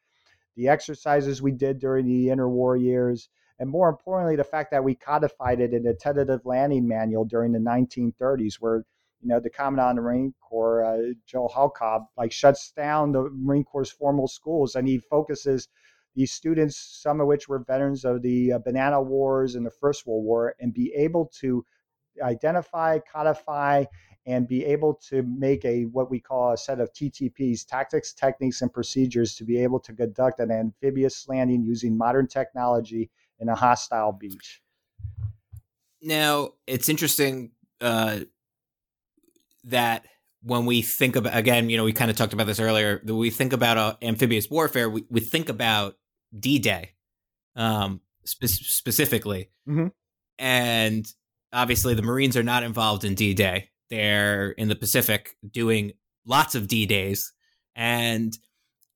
[SPEAKER 3] the exercises we did during the interwar years, and more importantly, the fact that we codified it in a tentative landing manual during the 1930s, where you know the Commandant of the Marine Corps, uh, Joe Halcob, like shuts down the Marine Corps' formal schools, and he focuses these students, some of which were veterans of the uh, Banana Wars and the First World War, and be able to identify, codify, and be able to make a what we call a set of TTPs, tactics, techniques, and procedures to be able to conduct an amphibious landing using modern technology in a hostile beach.
[SPEAKER 2] Now, it's interesting uh, that when we think about again, you know, we kind of talked about this earlier. That we think about uh, amphibious warfare, we, we think about D Day, um, spe- specifically, mm-hmm. and obviously the Marines are not involved in D Day. They're in the Pacific doing lots of D Days, and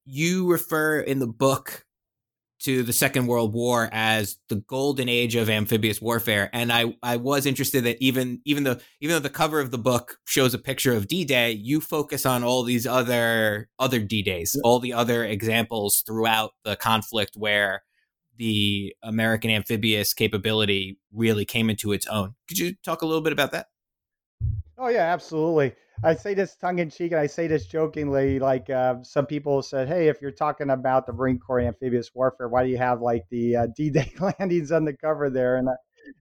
[SPEAKER 2] you refer in the book to the Second World War as the golden age of amphibious warfare, and I I was interested that even even though even though the cover of the book shows a picture of D Day, you focus on all these other other D Days, all the other examples throughout the conflict where the American amphibious capability really came into its own. Could you talk a little bit about that?
[SPEAKER 3] Oh yeah, absolutely. I say this tongue in cheek, and I say this jokingly. Like uh, some people said, "Hey, if you're talking about the Marine Corps amphibious warfare, why do you have like the uh, D-Day [LAUGHS] landings on the cover there?" And I,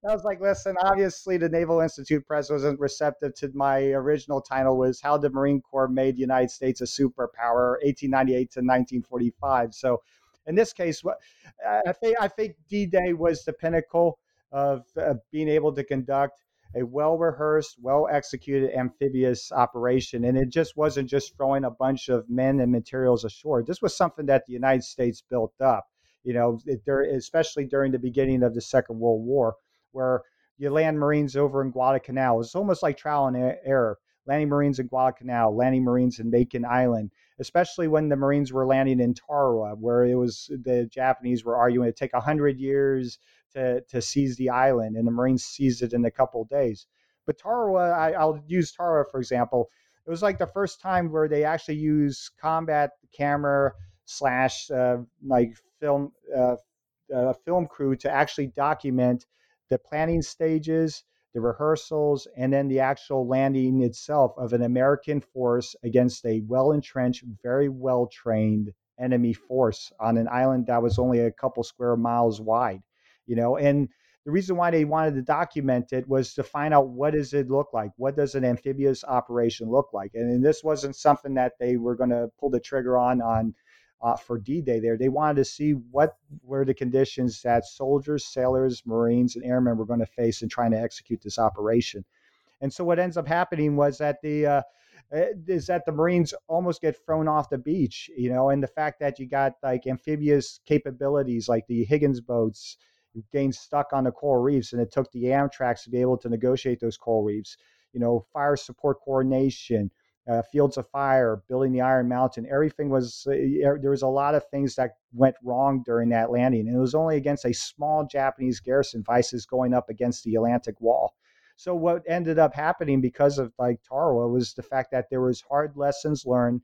[SPEAKER 3] I was like, "Listen, obviously the Naval Institute Press wasn't receptive to my original title was how the Marine Corps made the United States a superpower, 1898 to 1945." So, in this case, what I think I think D-Day was the pinnacle of uh, being able to conduct a well rehearsed, well executed amphibious operation. And it just wasn't just throwing a bunch of men and materials ashore. This was something that the United States built up, you know, there, especially during the beginning of the Second World War, where you land Marines over in Guadalcanal. It's almost like trial and error. Landing Marines in Guadalcanal, landing Marines in Makin Island, especially when the Marines were landing in Tarawa, where it was the Japanese were arguing it take hundred years to to seize the island, and the Marines seized it in a couple days. But Tarawa, I, I'll use Tarawa for example. It was like the first time where they actually used combat camera slash uh, like film uh, uh, film crew to actually document the planning stages, the rehearsals, and then the actual landing itself of an American force against a well entrenched, very well trained enemy force on an island that was only a couple square miles wide. You know, and the reason why they wanted to document it was to find out what does it look like what does an amphibious operation look like and, and this wasn't something that they were going to pull the trigger on on uh, for D-Day there. They wanted to see what were the conditions that soldiers, sailors, Marines, and airmen were going to face in trying to execute this operation. And so what ends up happening was that the uh, eh, is that the Marines almost get thrown off the beach, you know, and the fact that you got like amphibious capabilities like the Higgins boats getting stuck on the coral reefs, and it took the Amtraks to be able to negotiate those coral reefs. You know, fire support coordination, uh, Fields of Fire, building the Iron Mountain. Everything was uh, there was a lot of things that went wrong during that landing, and it was only against a small Japanese garrison, Vices going up against the Atlantic Wall. So what ended up happening because of like Tarawa was the fact that there was hard lessons learned,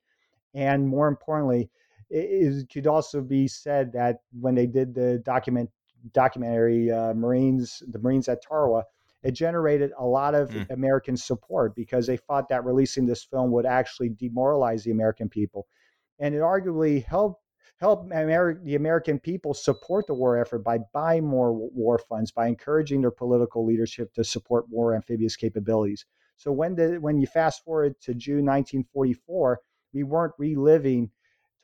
[SPEAKER 3] and more importantly, it, it could also be said that when they did the document documentary uh, Marines, the Marines at Tarawa it generated a lot of mm. American support because they thought that releasing this film would actually demoralize the American people. And it arguably helped help Ameri- the American people support the war effort by buying more war funds, by encouraging their political leadership to support more amphibious capabilities. So when the when you fast forward to June 1944, we weren't reliving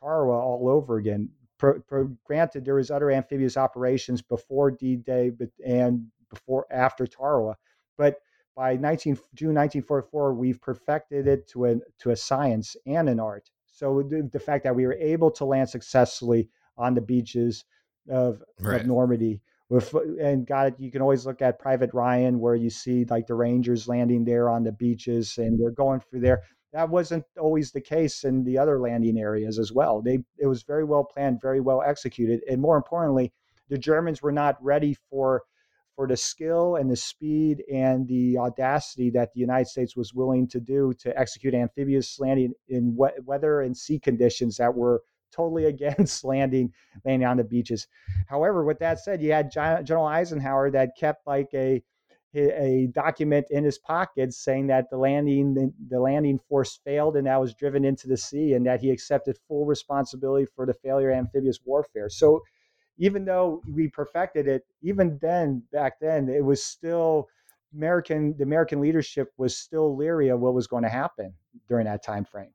[SPEAKER 3] Tarawa all over again. Pro, pro, granted, there was other amphibious operations before D-Day, but and before after Tarawa. But by 19, June 1944, we've perfected it to a, to a science and an art. So the, the fact that we were able to land successfully on the beaches of, right. of Normandy with, and got it. You can always look at Private Ryan, where you see like the Rangers landing there on the beaches, and they're going through there. That wasn't always the case in the other landing areas as well. They it was very well planned, very well executed, and more importantly, the Germans were not ready for for the skill and the speed and the audacity that the United States was willing to do to execute amphibious landing in weather and sea conditions that were totally [LAUGHS] against landing landing on the beaches. However, with that said, you had General Eisenhower that kept like a a document in his pocket saying that the landing the landing force failed and that was driven into the sea and that he accepted full responsibility for the failure of amphibious warfare. So even though we perfected it, even then, back then, it was still American. The American leadership was still leery of what was going to happen during that time frame.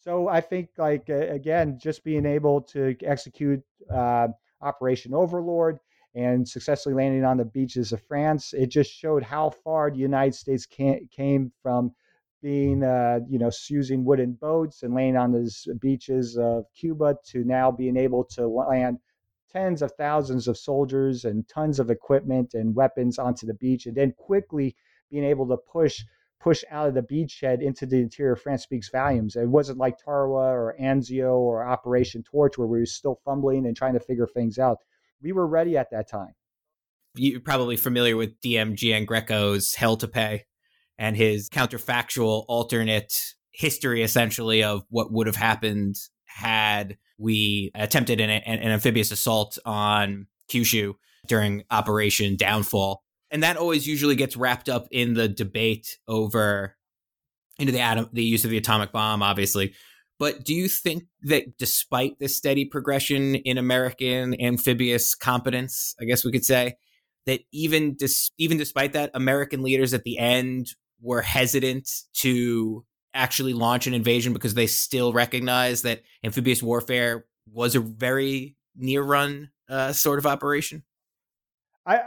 [SPEAKER 3] So I think, like again, just being able to execute uh, Operation Overlord and successfully landing on the beaches of France, it just showed how far the United States came from being, uh, you know, using wooden boats and laying on the beaches of Cuba to now being able to land tens of thousands of soldiers and tons of equipment and weapons onto the beach, and then quickly being able to push push out of the beachhead into the interior of France speaks volumes. It wasn't like Tarawa or Anzio or Operation Torch where we were still fumbling and trying to figure things out. We were ready at that time.
[SPEAKER 2] You're probably familiar with DM Giangreco's Hell to Pay and his counterfactual alternate history essentially of what would have happened had we attempted an, an amphibious assault on Kyushu during Operation Downfall. And that always usually gets wrapped up in the debate over into the atom, the use of the atomic bomb, obviously. But do you think that despite the steady progression in American amphibious competence, I guess we could say, that even dis- even despite that, American leaders at the end were hesitant to actually launch an invasion because they still recognize that amphibious warfare was a very near run uh, sort of operation?
[SPEAKER 3] I,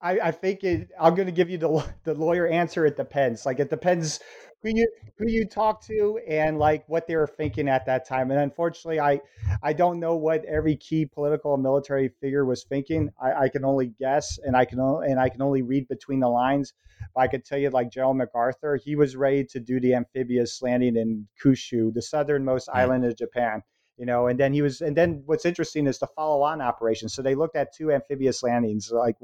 [SPEAKER 3] I, I think it, I'm going to give you the the lawyer answer. It depends. Like it depends who you who you talk to and like what they were thinking at that time. And unfortunately, I I don't know what every key political and military figure was thinking. I, I can only guess, and I can only, and I can only read between the lines. But I could tell you, like General MacArthur, he was ready to do the amphibious landing in Kyushu, the southernmost mm-hmm. island of Japan you know and then he was and then what's interesting is the follow-on operation so they looked at two amphibious landings like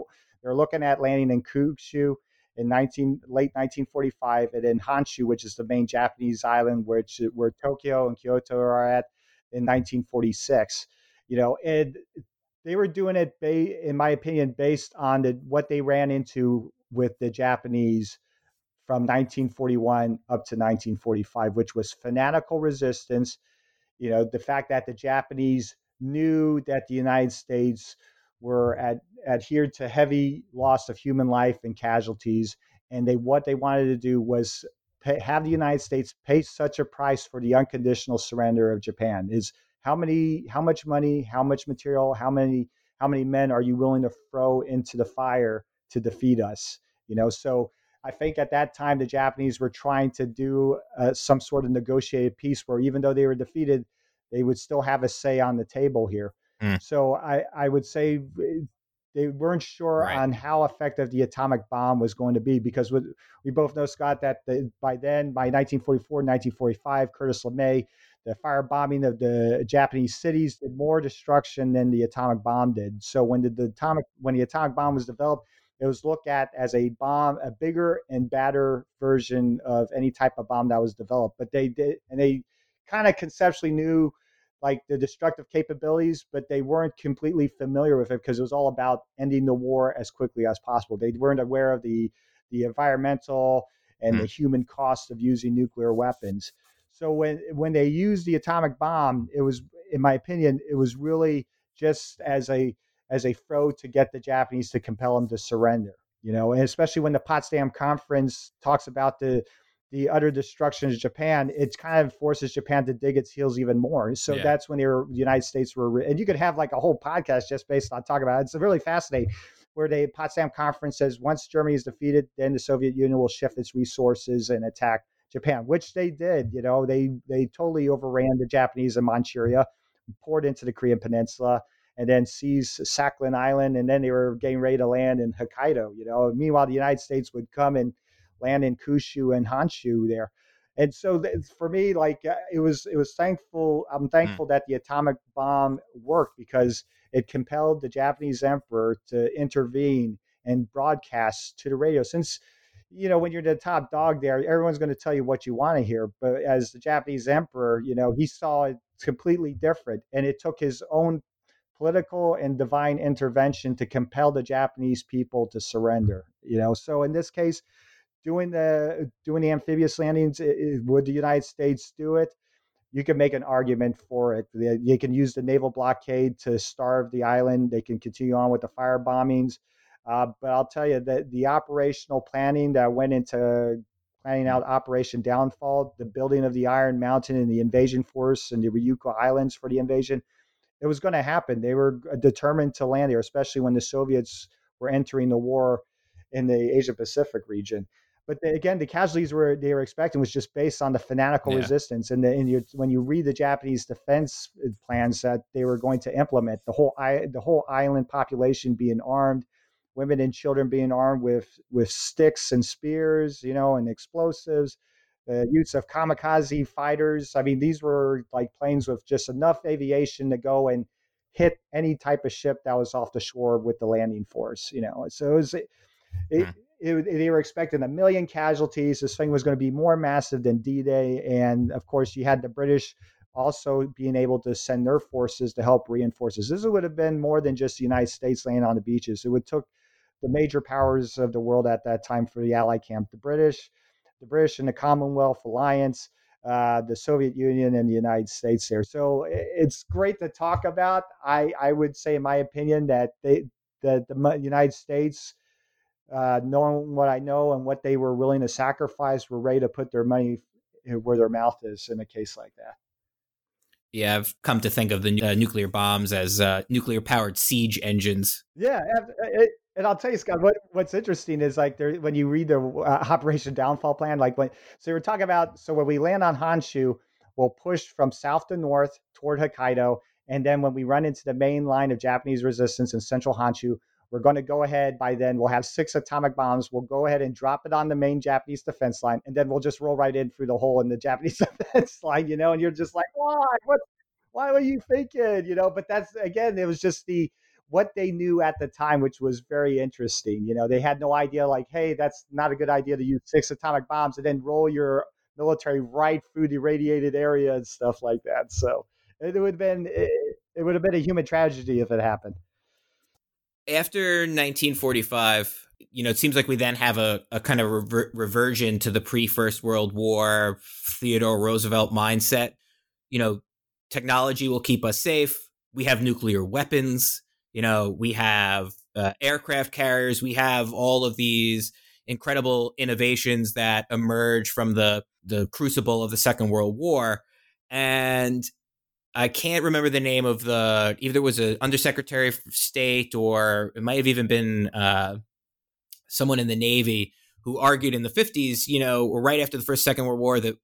[SPEAKER 3] they're looking at landing in Kyushu in 19 late 1945 and in Honshu, which is the main Japanese island which where Tokyo and Kyoto are at in 1946. You know, and they were doing it, ba- in my opinion, based on the, what they ran into with the Japanese from 1941 up to 1945, which was fanatical resistance. You know, the fact that the Japanese knew that the United States were at, adhered to heavy loss of human life and casualties. And they what they wanted to do was pay, have the United States pay such a price for the unconditional surrender of Japan. Is how many, how much money, how much material, how many, how many men are you willing to throw into the fire to defeat us? You know, so I think at that time the Japanese were trying to do uh, some sort of negotiated peace where even though they were defeated, they would still have a say on the table here. Mm. So I, I would say they weren't sure right. on how effective the atomic bomb was going to be because we, we both know, Scott, that the, by then, by 1944, 1945, Curtis LeMay, the firebombing of the Japanese cities did more destruction than the atomic bomb did. So when the, the atomic when the atomic bomb was developed, it was looked at as a bomb, a bigger and badder version of any type of bomb that was developed. But they did, and they kind of conceptually knew like the destructive capabilities, but they weren't completely familiar with it because it was all about ending the war as quickly as possible. They weren't aware of the the environmental and mm. the human cost of using nuclear weapons. So when when they used the atomic bomb, it was, in my opinion, it was really just as a as a throw to get the Japanese to compel them to surrender. You know, and especially when the Potsdam Conference talks about the the utter destruction of Japan, it kind of forces Japan to dig its heels even more. So yeah. that's when the United States were, and you could have like a whole podcast just based on talking about it. It's really fascinating. Where the Potsdam Conference says once Germany is defeated, then the Soviet Union will shift its resources and attack Japan, which they did. You know, they they totally overran the Japanese in Manchuria, poured into the Korean Peninsula, and then seized Sakhalin Island, and then they were getting ready to land in Hokkaido. You know, meanwhile the United States would come and land in Kyushu and Honshu there. And so for me, like uh, it was, it was thankful. I'm hmm. thankful mm. that the atomic bomb worked because it compelled the Japanese emperor to intervene and broadcast to the radio. Since you know when you're the top dog there, everyone's going to tell you what you want to hear. But as the Japanese emperor, you know he saw it completely different, and it took his own political and divine intervention to compel the Japanese people to surrender. You know, so in this case, doing the doing the amphibious landings, would the United States do it? You can make an argument for it. They can use the naval blockade to starve the island. They can continue on with the fire bombings. Uh, but I'll tell you that the operational planning that went into planning out Operation Downfall, the building of the Iron Mountain and the invasion force and the Ryukyu Islands for the invasion, it was going to happen. They were determined to land there, especially when the Soviets were entering the war in the Asia Pacific region. But the, again, the casualties were they were expecting was just based on the fanatical yeah. resistance. And, the, and you, when you read the Japanese defense uh, plans that they were going to implement, the whole the whole island population being armed, women and children being armed with with sticks and spears, you know, and explosives. The use of kamikaze fighters. I mean, these were like planes with just enough aviation to go and hit any type of ship that was off the shore with the landing force. You know, so it was. It, mm it, they were expecting a million casualties. This thing was going to be more massive than D Day. And of course, you had the British also being able to send their forces to help reinforces. This would have been more than just the United States laying on the beaches. It would took the major powers of the world at that time for the Allied camp, the British, the British and the Commonwealth Alliance, uh, the Soviet Union and the United States there. So it's great to talk about. I, I would say, in my opinion, that they that the United States uh, knowing what I know and what they were willing to sacrifice, were ready to put their money where their mouth is in a case like that.
[SPEAKER 2] Yeah, I've come to think of the uh, nuclear bombs as uh, nuclear powered siege engines.
[SPEAKER 3] Yeah, it, and I'll tell you, Scott, what, what's interesting is like there when you read the uh, Operation Downfall Plan, like when so we're talking about so when we land on Honshu, we'll push from south to north toward Hokkaido, and then when we run into the main line of Japanese resistance in central Honshu, we're going to go ahead by then. We'll have six atomic bombs. We'll go ahead and drop it on the main Japanese defense line, and then we'll just roll right in through the hole in the Japanese [LAUGHS] defense line, you know. And you're just like, why? What? Why were you thinking? You know. But that's again, it was just the what they knew at the time, which was very interesting. You know, they had no idea, like, hey, that's not a good idea to use six atomic bombs and then roll your military right through the irradiated area and stuff like that. So it would have been it, it would have been a human tragedy if it happened.
[SPEAKER 2] After 1945, you know, it seems like we then have a, a kind of rever- reversion to the pre First World War Theodore Roosevelt mindset. You know, technology will keep us safe. We have nuclear weapons you know, we have uh, aircraft carriers. We have all of these incredible innovations that emerge from the the crucible of the Second World War, and I can't remember the name of the either was an undersecretary of state or it might have even been uh, someone in the Navy who argued in the 50s, you know, or right after the first Second World War that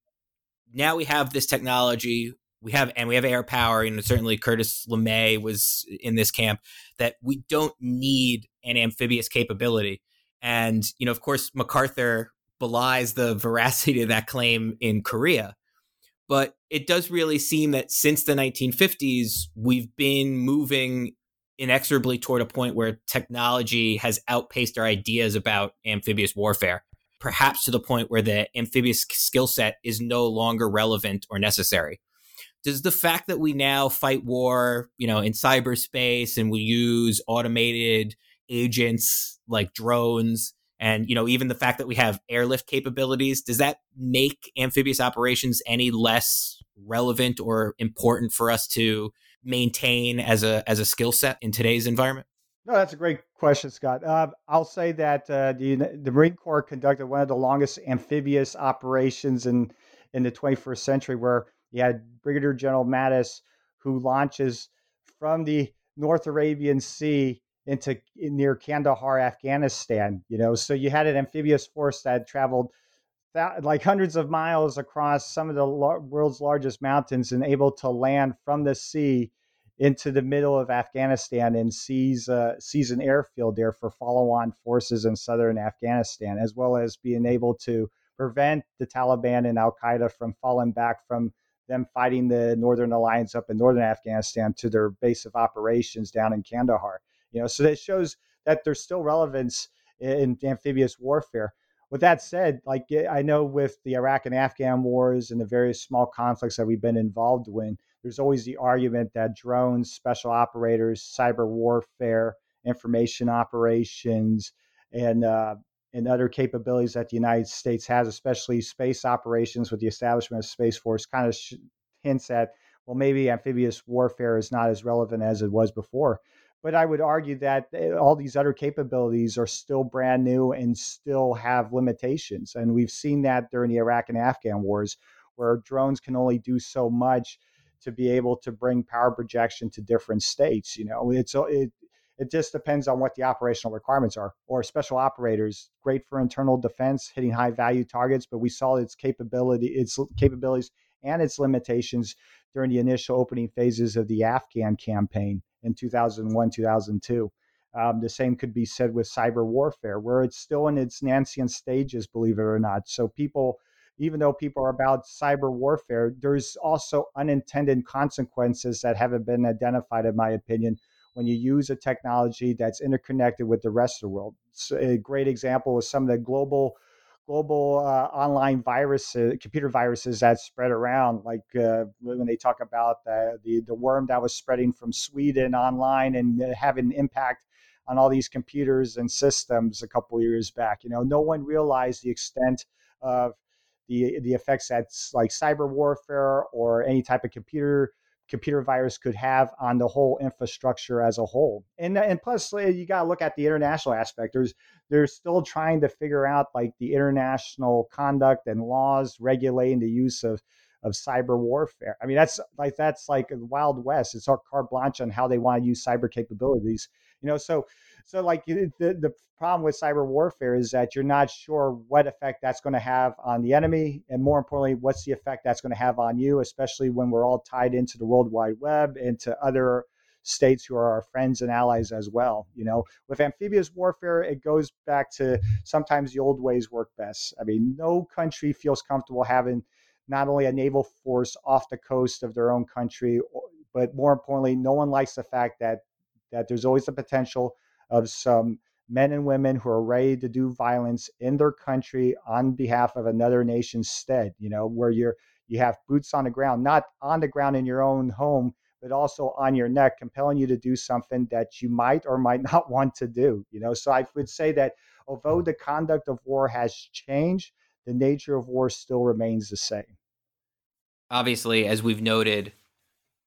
[SPEAKER 2] now we have this technology we have and we have air power and certainly curtis lemay was in this camp that we don't need an amphibious capability. And you know of course macarthur belies the veracity of that claim in korea but it does really seem that since the 1950s we've been moving inexorably toward a point where technology has outpaced our ideas about amphibious warfare perhaps to the point where the amphibious skill set is no longer relevant or necessary. Does the fact that we now fight war, you know, in cyberspace and we use automated agents like drones and you know even the fact that we have airlift capabilities does that make amphibious operations any less relevant or important for us to maintain as a as a skill set in today's environment?
[SPEAKER 3] No that's a great question scott. Uh, i'll say that uh, the, the marine corps conducted one of the longest amphibious operations in in the 21st century where you had Brigadier General Mattis, who launches from the North Arabian Sea into near Kandahar, Afghanistan. You know, so you had an amphibious force that traveled like hundreds of miles across some of the lo- world's largest mountains and able to land from the sea into the middle of Afghanistan and seize uh, seize an airfield there for follow-on forces in southern Afghanistan, as well as being able to prevent the Taliban and Al Qaeda from falling back from them fighting the Northern Alliance up in northern Afghanistan to their base of operations down in Kandahar. You know, so that shows that there's still relevance in amphibious warfare. With that said, like I know with the Iraq and Afghan wars and the various small conflicts that we've been involved in, there's always the argument that drones, special operators, cyber warfare, information operations, and uh, and other capabilities that the United States has, especially space operations with the establishment of Space Force, kind of sh- hints at, well, maybe amphibious warfare is not as relevant as it was before. But I would argue that eh, all these other capabilities are still brand new and still have limitations. And we've seen that during the Iraq and Afghan wars, where drones can only do so much to be able to bring power projection to different states. You know, it's it, it just depends on what the operational requirements are. Or special operators, great for internal defense, hitting high value targets, but we saw its capability, its capabilities and its limitations during the initial opening phases of the Afghan campaign in 2001, 2002. Um, the same could be said with cyber warfare, where it's still in its nascent stages, believe it or not. So people, even though people are about cyber warfare, there's also unintended consequences that haven't been identified, in my opinion, when you use a technology that's interconnected with the rest of the world. So a great example is some of the global global uh, online viruses, computer viruses that spread around, like uh, when they talk about the, the, worm that was spreading from Sweden online and having an impact on all these computers and systems a couple years back. You know, no one realized the extent of the the effects that's like cyber warfare or any type of computer computer virus could have on the whole infrastructure as a whole. And uh, and plus uh, you got to look at the international aspect. There's they're still trying to figure out like the international conduct and laws regulating the use of of cyber warfare. I mean, that's like that's like Wild West. It's our carte blanche on how they want to use cyber capabilities. You know, so so like the the problem with cyber warfare is that you're not sure what effect that's going to have on the enemy, and more importantly, what's the effect that's going to have on you, especially when we're all tied into the World Wide Web and to other states who are our friends and allies as well. You know, with amphibious warfare, it goes back to sometimes the old ways work best. I mean, no country feels comfortable having not only a naval force off the coast of their own country, but more importantly, no one likes the fact that that there's always the potential of some men and women who are ready to do violence in their country on behalf of another nation's stead. You know, where you're you have boots on the ground, not on the ground in your own home, but also on your neck, compelling you to do something that you might or might [LAUGHS] not want to do. You know, so I would say that although the conduct of war has changed, the nature of war still remains the same.
[SPEAKER 2] Obviously, as we've noted,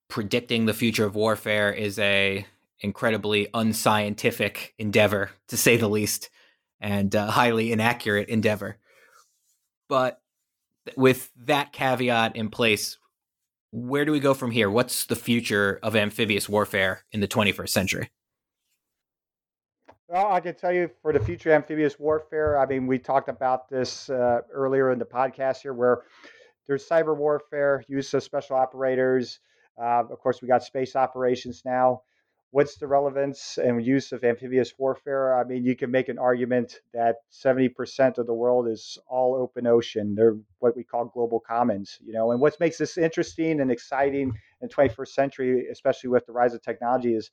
[SPEAKER 2] predicting the future of warfare is a incredibly unscientific endeavor, to say the least, and uh, highly inaccurate endeavor. But with that caveat in place, where do we go from here? What's the future of amphibious warfare in the 21st century?
[SPEAKER 3] Well, I can tell you for the future amphibious warfare, I mean, we talked about this uh, earlier in the podcast here, where there's cyber warfare, use of special operators. Uh, of course, we got space operations now what's the relevance and use of amphibious warfare? I mean, you can make an argument that 70% of the world is all open ocean. They're what we call global commons, you know. And what makes this interesting and exciting in 21st century, especially with the rise of technology, is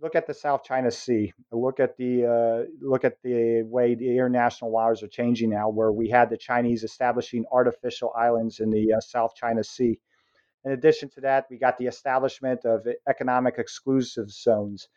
[SPEAKER 3] look at the South China Sea. Look at the uh, look at the way the international waters are changing now, where we had the Chinese establishing artificial islands in the uh, South China Sea in addition to that, we got the establishment of economic exclusive zones.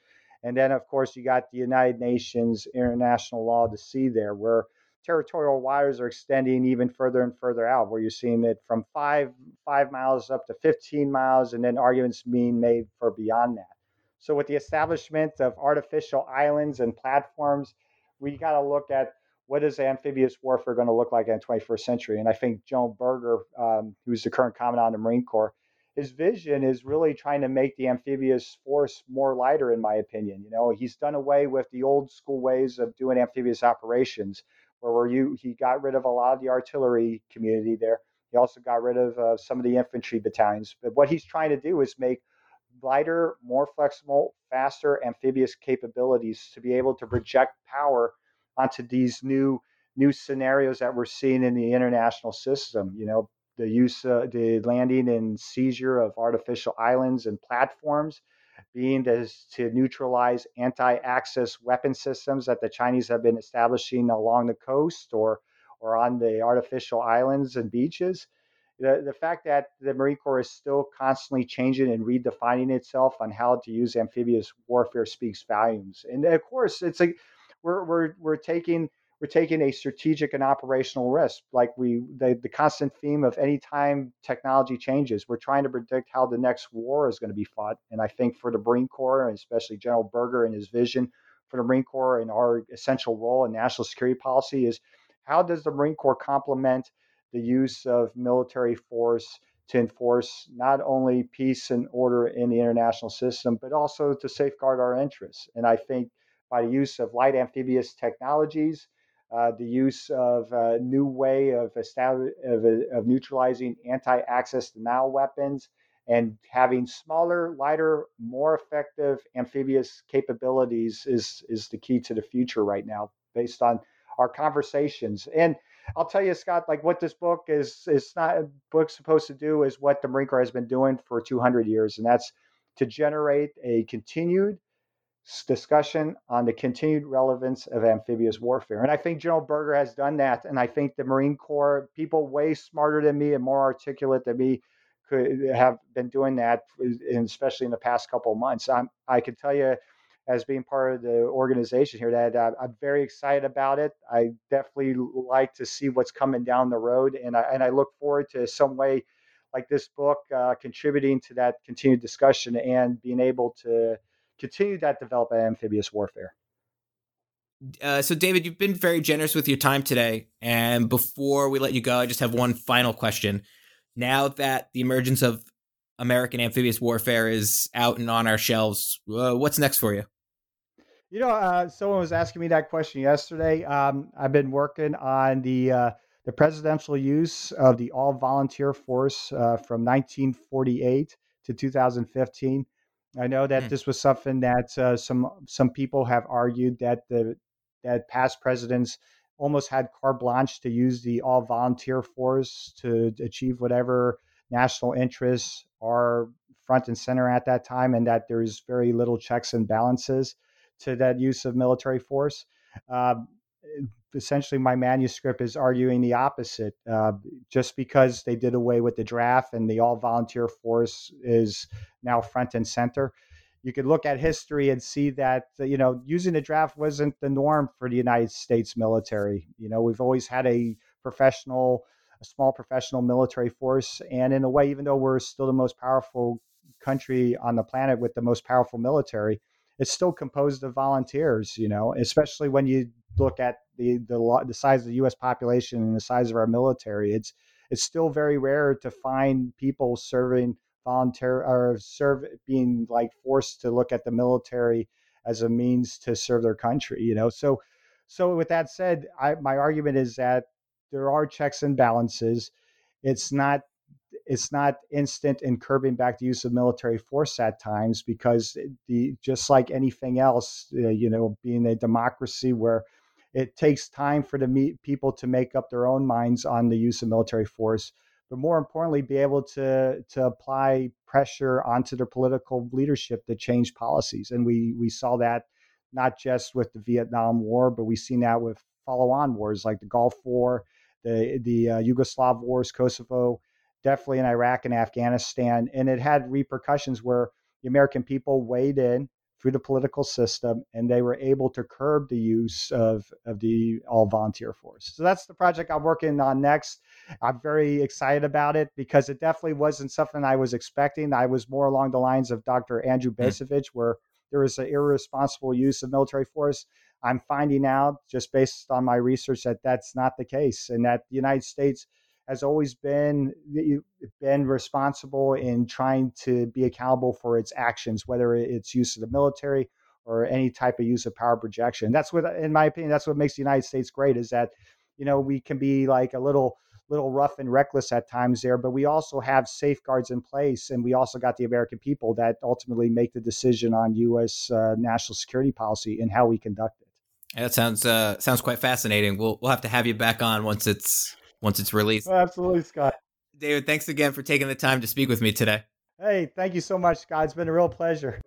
[SPEAKER 3] And then, of course, you got the United Nations international law to sea there, where territorial waters are extending even further and further out, where you're seeing it from five five miles up to 15 miles, and then arguments being made for beyond that. So, with the establishment of artificial islands and platforms, we got to look at what is amphibious warfare going to look like in the 21st century. And I think Joe Berger, um, who's the current commandant of the Marine Corps, his vision is really trying to make the amphibious force more lighter, in my opinion. You know, he's done away with the old school ways of doing amphibious operations, where, you he got rid of a lot of the artillery community there. He also got rid of uh, some of the infantry battalions. But what he's trying to do is make lighter, more flexible, faster amphibious capabilities to be able to project power onto these new new scenarios that we're seeing in the international system. You know, the use, uh, the landing and seizure of artificial islands and platforms, being to neutralize anti-access weapon systems that the Chinese have been establishing along the coast or or on the artificial islands and beaches. The, the fact that the Marine Corps is still constantly changing and redefining itself on how to use amphibious warfare speaks volumes. And of course, it's like we're, we're, we're taking we're taking a strategic and operational risk. Like we, the, the constant theme of any time technology changes, we're trying to predict how the next war is going to be fought. And I think for the Marine Corps, and especially General Berger and his vision for the Marine Corps and our essential role in national security policy is how does the Marine Corps complement the use of military force to enforce not only peace and order in the international system, but also to safeguard our interests. And I think by the use of light amphibious technologies, uh, the use of a new way of, of, of neutralizing anti-access denial weapons and having smaller, lighter, more effective amphibious capabilities is is the key to the future right now, based on our conversations. And I'll tell you, Scott, like what this book is is not a book supposed to do is what the Marine Corps has been doing for 200 years, and that's to generate a continued discussion on the continued relevance of amphibious warfare. And I think General Berger has done that. And I think the Marine Corps, people way smarter than me and more articulate than me, could have been doing that, especially in the past couple of months. I'm, I can tell you, as being part of the organization here, that uh, I'm very excited about it. I definitely like to see what's coming down the road, and I, and I look forward to some way like this book uh, contributing to that continued discussion and being able to continue that development of amphibious warfare.
[SPEAKER 2] Uh, so, David, you've been very generous with your time today. And before we let you go, I just have one final question. now that the emergence of American amphibious warfare is out and on our shelves, uh, what's next for you?
[SPEAKER 3] You know, uh, someone was asking me that question yesterday. Um, I've been working on the uh, the presidential use of the all volunteer force uh, from 1948 to 2015. I know that mm. this was something that uh, some some people have argued that the that past presidents almost had carte blanche to use the all volunteer force to achieve whatever national interests are front and center at that time, and that there's very little checks and balances to that use of military force. Uh, essentially, my manuscript is arguing the opposite. Uh, just because they did away with the draft and the all volunteer force is now front and center, you could look at history and see that you know using the draft wasn't the norm for the United States military. You know, we've always had a professional, a small professional military force, and in a way, even though we're still the most powerful country on the planet with the most powerful military, it's still composed of volunteers. You know, especially when you look at the the the size of the U.S. population and the size of our military, it's it's still very rare to find people serving volunteer or serve being like forced to look at the military as a means to serve their country you know so so with that said I, my argument is that there are checks and balances it's not it's not instant in curbing back the use of military force at times because the just like anything else uh, you know being a democracy where it takes time for the me- people to make up their own minds on the use of military force but more importantly, be able to to apply pressure onto their political leadership to change policies. And we we saw that not just with the Vietnam War, but we've seen that with follow-on wars like the Gulf War, the the uh, Yugoslav wars, Kosovo, definitely in Iraq and Afghanistan, and it had repercussions where the American people weighed in through the political system, and they were able to curb the use of, of the all volunteer force. So that's the project I'm working on next. I'm very excited about it because it definitely wasn't something I was expecting. I was more along the lines of Dr. Andrew hmm. Bacevich, where there was an irresponsible use of military force. I'm finding out just based on my research that that's not the case, and that the United States has always been been responsible in trying to be accountable for its actions, whether it's use of the military or any type of use of power projection. That's what, in my opinion, that's what makes the United States great. Is that you know we can be like a little little rough and reckless at times there, but we also have safeguards in place, and we also got the American people that ultimately make the decision on U.S. Uh, national security policy and how we conduct it.
[SPEAKER 2] That sounds uh, sounds quite fascinating. We'll we'll have to have you back on once it's once it's released.
[SPEAKER 3] Oh, absolutely, Scott.
[SPEAKER 2] David, thanks again for taking the time to speak with me today.
[SPEAKER 3] Hey, thank you so much, Scott. It's been a real pleasure.